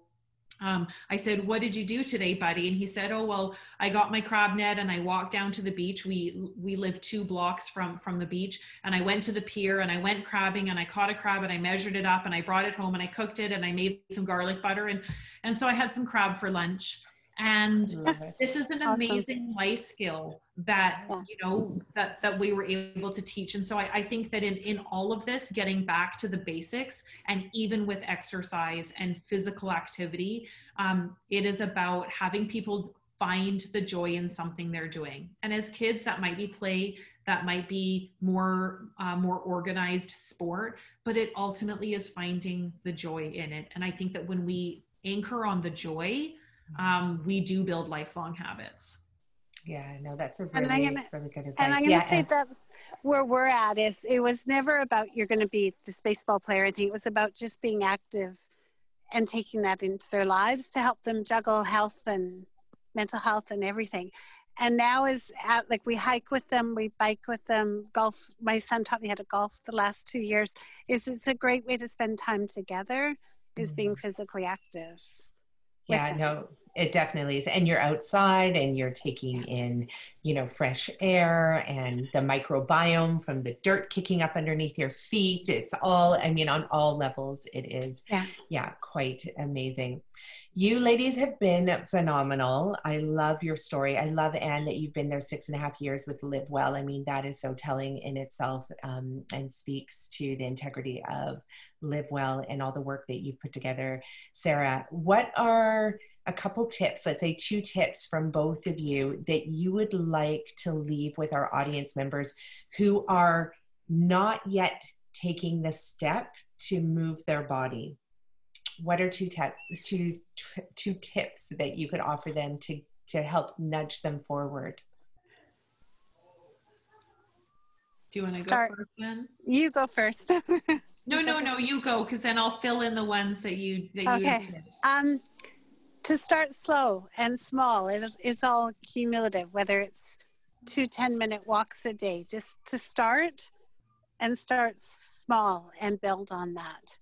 um, I said, "What did you do today, buddy?" And he said, "Oh well, I got my crab net and I walked down to the beach. We we live two blocks from from the beach, and I went to the pier and I went crabbing and I caught a crab and I measured it up and I brought it home and I cooked it and I made some garlic butter and and so I had some crab for lunch." And this is an amazing life skill that yeah. you know that that we were able to teach. And so I, I think that in in all of this getting back to the basics and even with exercise and physical activity um, it is about having people find the joy in something they're doing. And as kids that might be play that might be more uh, more organized sport but it ultimately is finding the joy in it. And i think that when we anchor on the joy um, we do build lifelong habits. Yeah no that's a really, gonna, really good advice. and i'm going to say that's where we're at is it was never about you're going to be this baseball player i think it was about just being active and taking that into their lives to help them juggle health and mental health and everything. And now is at like we hike with them we bike with them golf. My son taught me how to golf the last two years. Is it's a great way to spend time together is mm-hmm. being physically active yeah no it definitely is and you're outside and you're taking in you know fresh air and the microbiome from the dirt kicking up underneath your feet it's all i mean on all levels it is yeah, yeah quite amazing you ladies have been phenomenal. I love your story. I love, Anne, that you've been there six and a half years with Live Well. I mean, that is so telling in itself um, and speaks to the integrity of Live Well and all the work that you've put together. Sarah, what are a couple tips, let's say two tips from both of you that you would like to leave with our audience members who are not yet taking the step to move their body? what are two tips two two tips that you could offer them to to help nudge them forward? Do you want to go first then? You go first. No no no you go because then i'll fill in the ones that you that okay. you um to start slow and small it's, it's all cumulative whether it's two 10 minute walks a day just to start and start small and build on that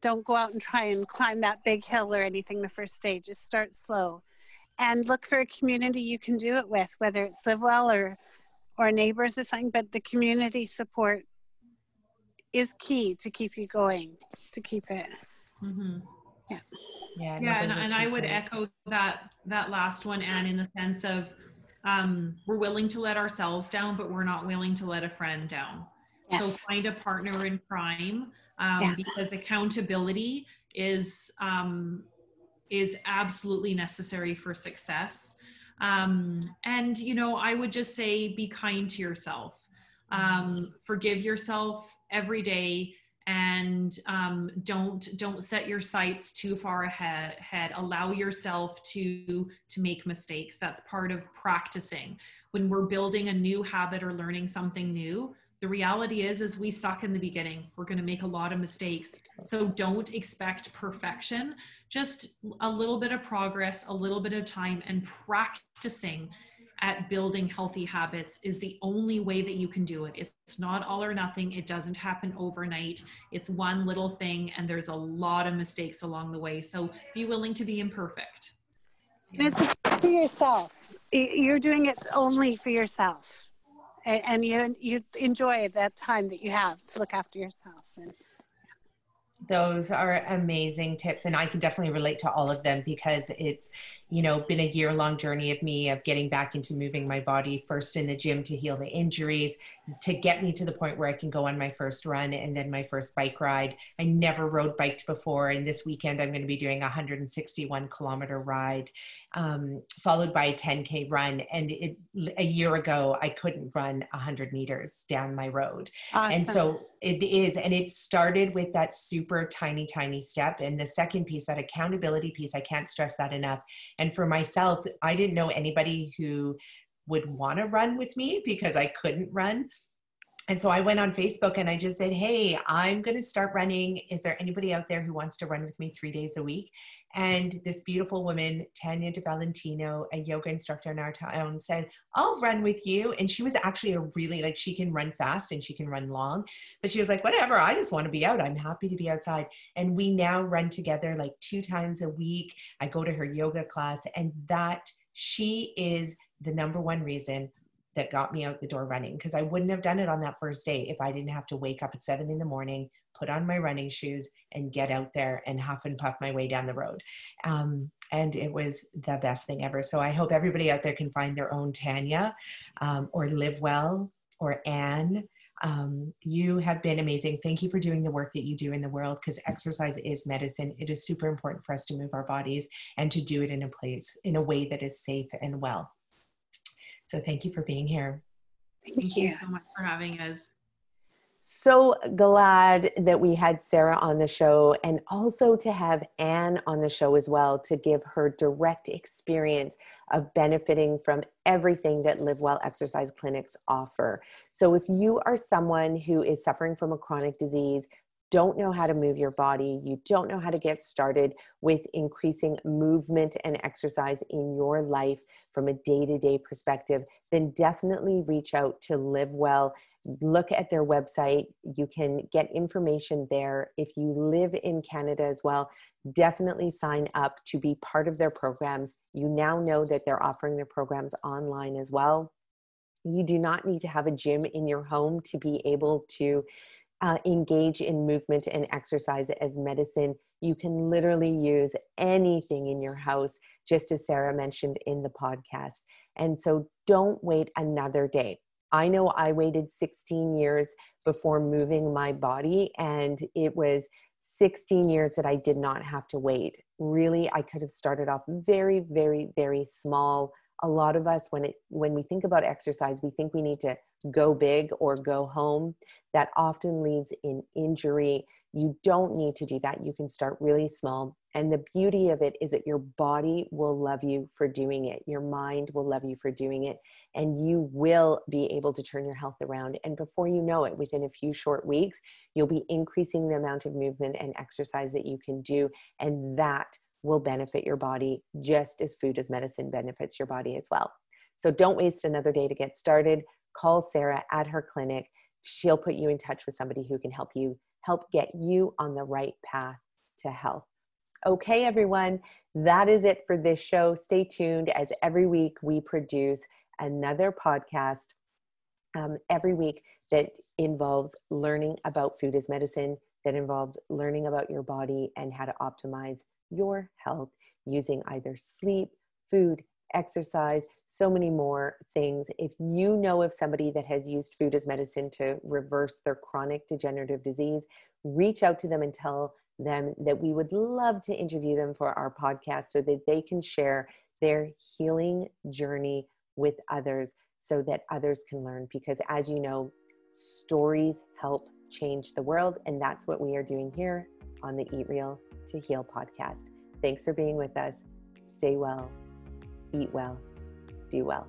don't go out and try and climb that big hill or anything the first day. Just start slow and look for a community you can do it with, whether it's Live Well or, or neighbors or something, but the community support is key to keep you going, to keep it. Mm-hmm. Yeah. Yeah, yeah and, and I would echo that that last one, Anne, in the sense of um, we're willing to let ourselves down, but we're not willing to let a friend down. Yes. So find a partner in crime um, yeah. because accountability is um, is absolutely necessary for success. Um, and you know, I would just say be kind to yourself. Um, forgive yourself every day and um, don't don't set your sights too far ahead, ahead. Allow yourself to to make mistakes. That's part of practicing. When we're building a new habit or learning something new the reality is is we suck in the beginning. We're going to make a lot of mistakes. So don't expect perfection. Just a little bit of progress a little bit of time and practicing at building healthy habits is the only way that you can do it. It's not all or nothing. It doesn't happen overnight. It's one little thing and there's a lot of mistakes along the way. So be willing to be imperfect. And it's for yourself. You're doing it only for yourself. And, and you you enjoy that time that you have to look after yourself. And those are amazing tips and i can definitely relate to all of them because it's you know been a year long journey of me of getting back into moving my body first in the gym to heal the injuries to get me to the point where i can go on my first run and then my first bike ride. I never rode biked before and this weekend i'm going to be doing a 161 kilometer ride um, followed by a 10k run. And it, a year ago i couldn't run 100 meters down my road. Awesome. and so it is and it started with that super tiny tiny step. And the second piece that accountability piece i can't stress that enough and for myself, I didn't know anybody who would want to run with me because I couldn't run. And so I went on Facebook and I just said, Hey, I'm going to start running. Is there anybody out there who wants to run with me three days a week? And this beautiful woman, Tanya De Valentino, a yoga instructor in our town, said, I'll run with you. And she was actually a really like, she can run fast and she can run long. But she was like, whatever, I just want to be out. I'm happy to be outside. And we now run together like two times a week. I go to her yoga class, and that she is the number one reason that got me out the door running because I wouldn't have done it on that first day if I didn't have to wake up at seven in the morning, put on my running shoes, and get out there and huff and puff my way down the road. Um, and it was the best thing ever. So I hope everybody out there can find their own Tanya um, or Live Well or Anne. Um, you have been amazing. Thank you for doing the work that you do in the world because exercise is medicine. It is super important for us to move our bodies and to do it in a place, in a way that is safe and well. So thank you for being here. Thank, Thank you. you so much for having us. So glad that we had Sarah on the show and also to have Anne on the show as well to give her direct experience of benefiting from everything that Live Well exercise clinics offer. So, if you are someone who is suffering from a chronic disease, don't know how to move your body, you don't know how to get started with increasing movement and exercise in your life from a day to day perspective, then definitely reach out to Live Well look at their website. You can get information there. If you live in Canada as well, definitely sign up to be part of their programs. You now know that they're offering their programs online as well. You do not need to have a gym in your home to be able to uh, engage in movement and exercise as medicine. You can literally use anything in your house, just as Sarah mentioned in the podcast. And so don't wait another day I know I waited 16 years before moving my body, and it was 16 years that I did not have to wait. Really, I could have started off very, very, very small. A lot of us, when it when we think about exercise, we think we need to go big or go home. That often leads in injury. You don't need to do that. You can start really small and the beauty of it is that your body will love you for doing it. Your mind will love you for doing it. And you will be able to turn your health around. And before you know it, within a few short weeks, you'll be increasing the amount of movement and exercise that you can do. And that will benefit your body just as food as medicine benefits your body as well. So don't waste another day to get started. Call Sarah at her clinic. She'll put you in touch with somebody who can help you help get you on the right path to health. Okay, everyone, that is it for this show. Stay tuned as every week we produce another podcast um, every week that involves learning about food as medicine, that involves learning about your body and how to optimize your health using either sleep, food, exercise, so many more things. If you know of somebody that has used food as medicine to reverse their chronic degenerative disease, reach out to them and tell them that we would love to interview them for our podcast so that they can share their healing journey with others so that others can learn. Because as you know, stories help change the world. And that's what we are doing here on the Eat Real to Heal podcast. Thanks for being with us. Stay well, eat well, do well.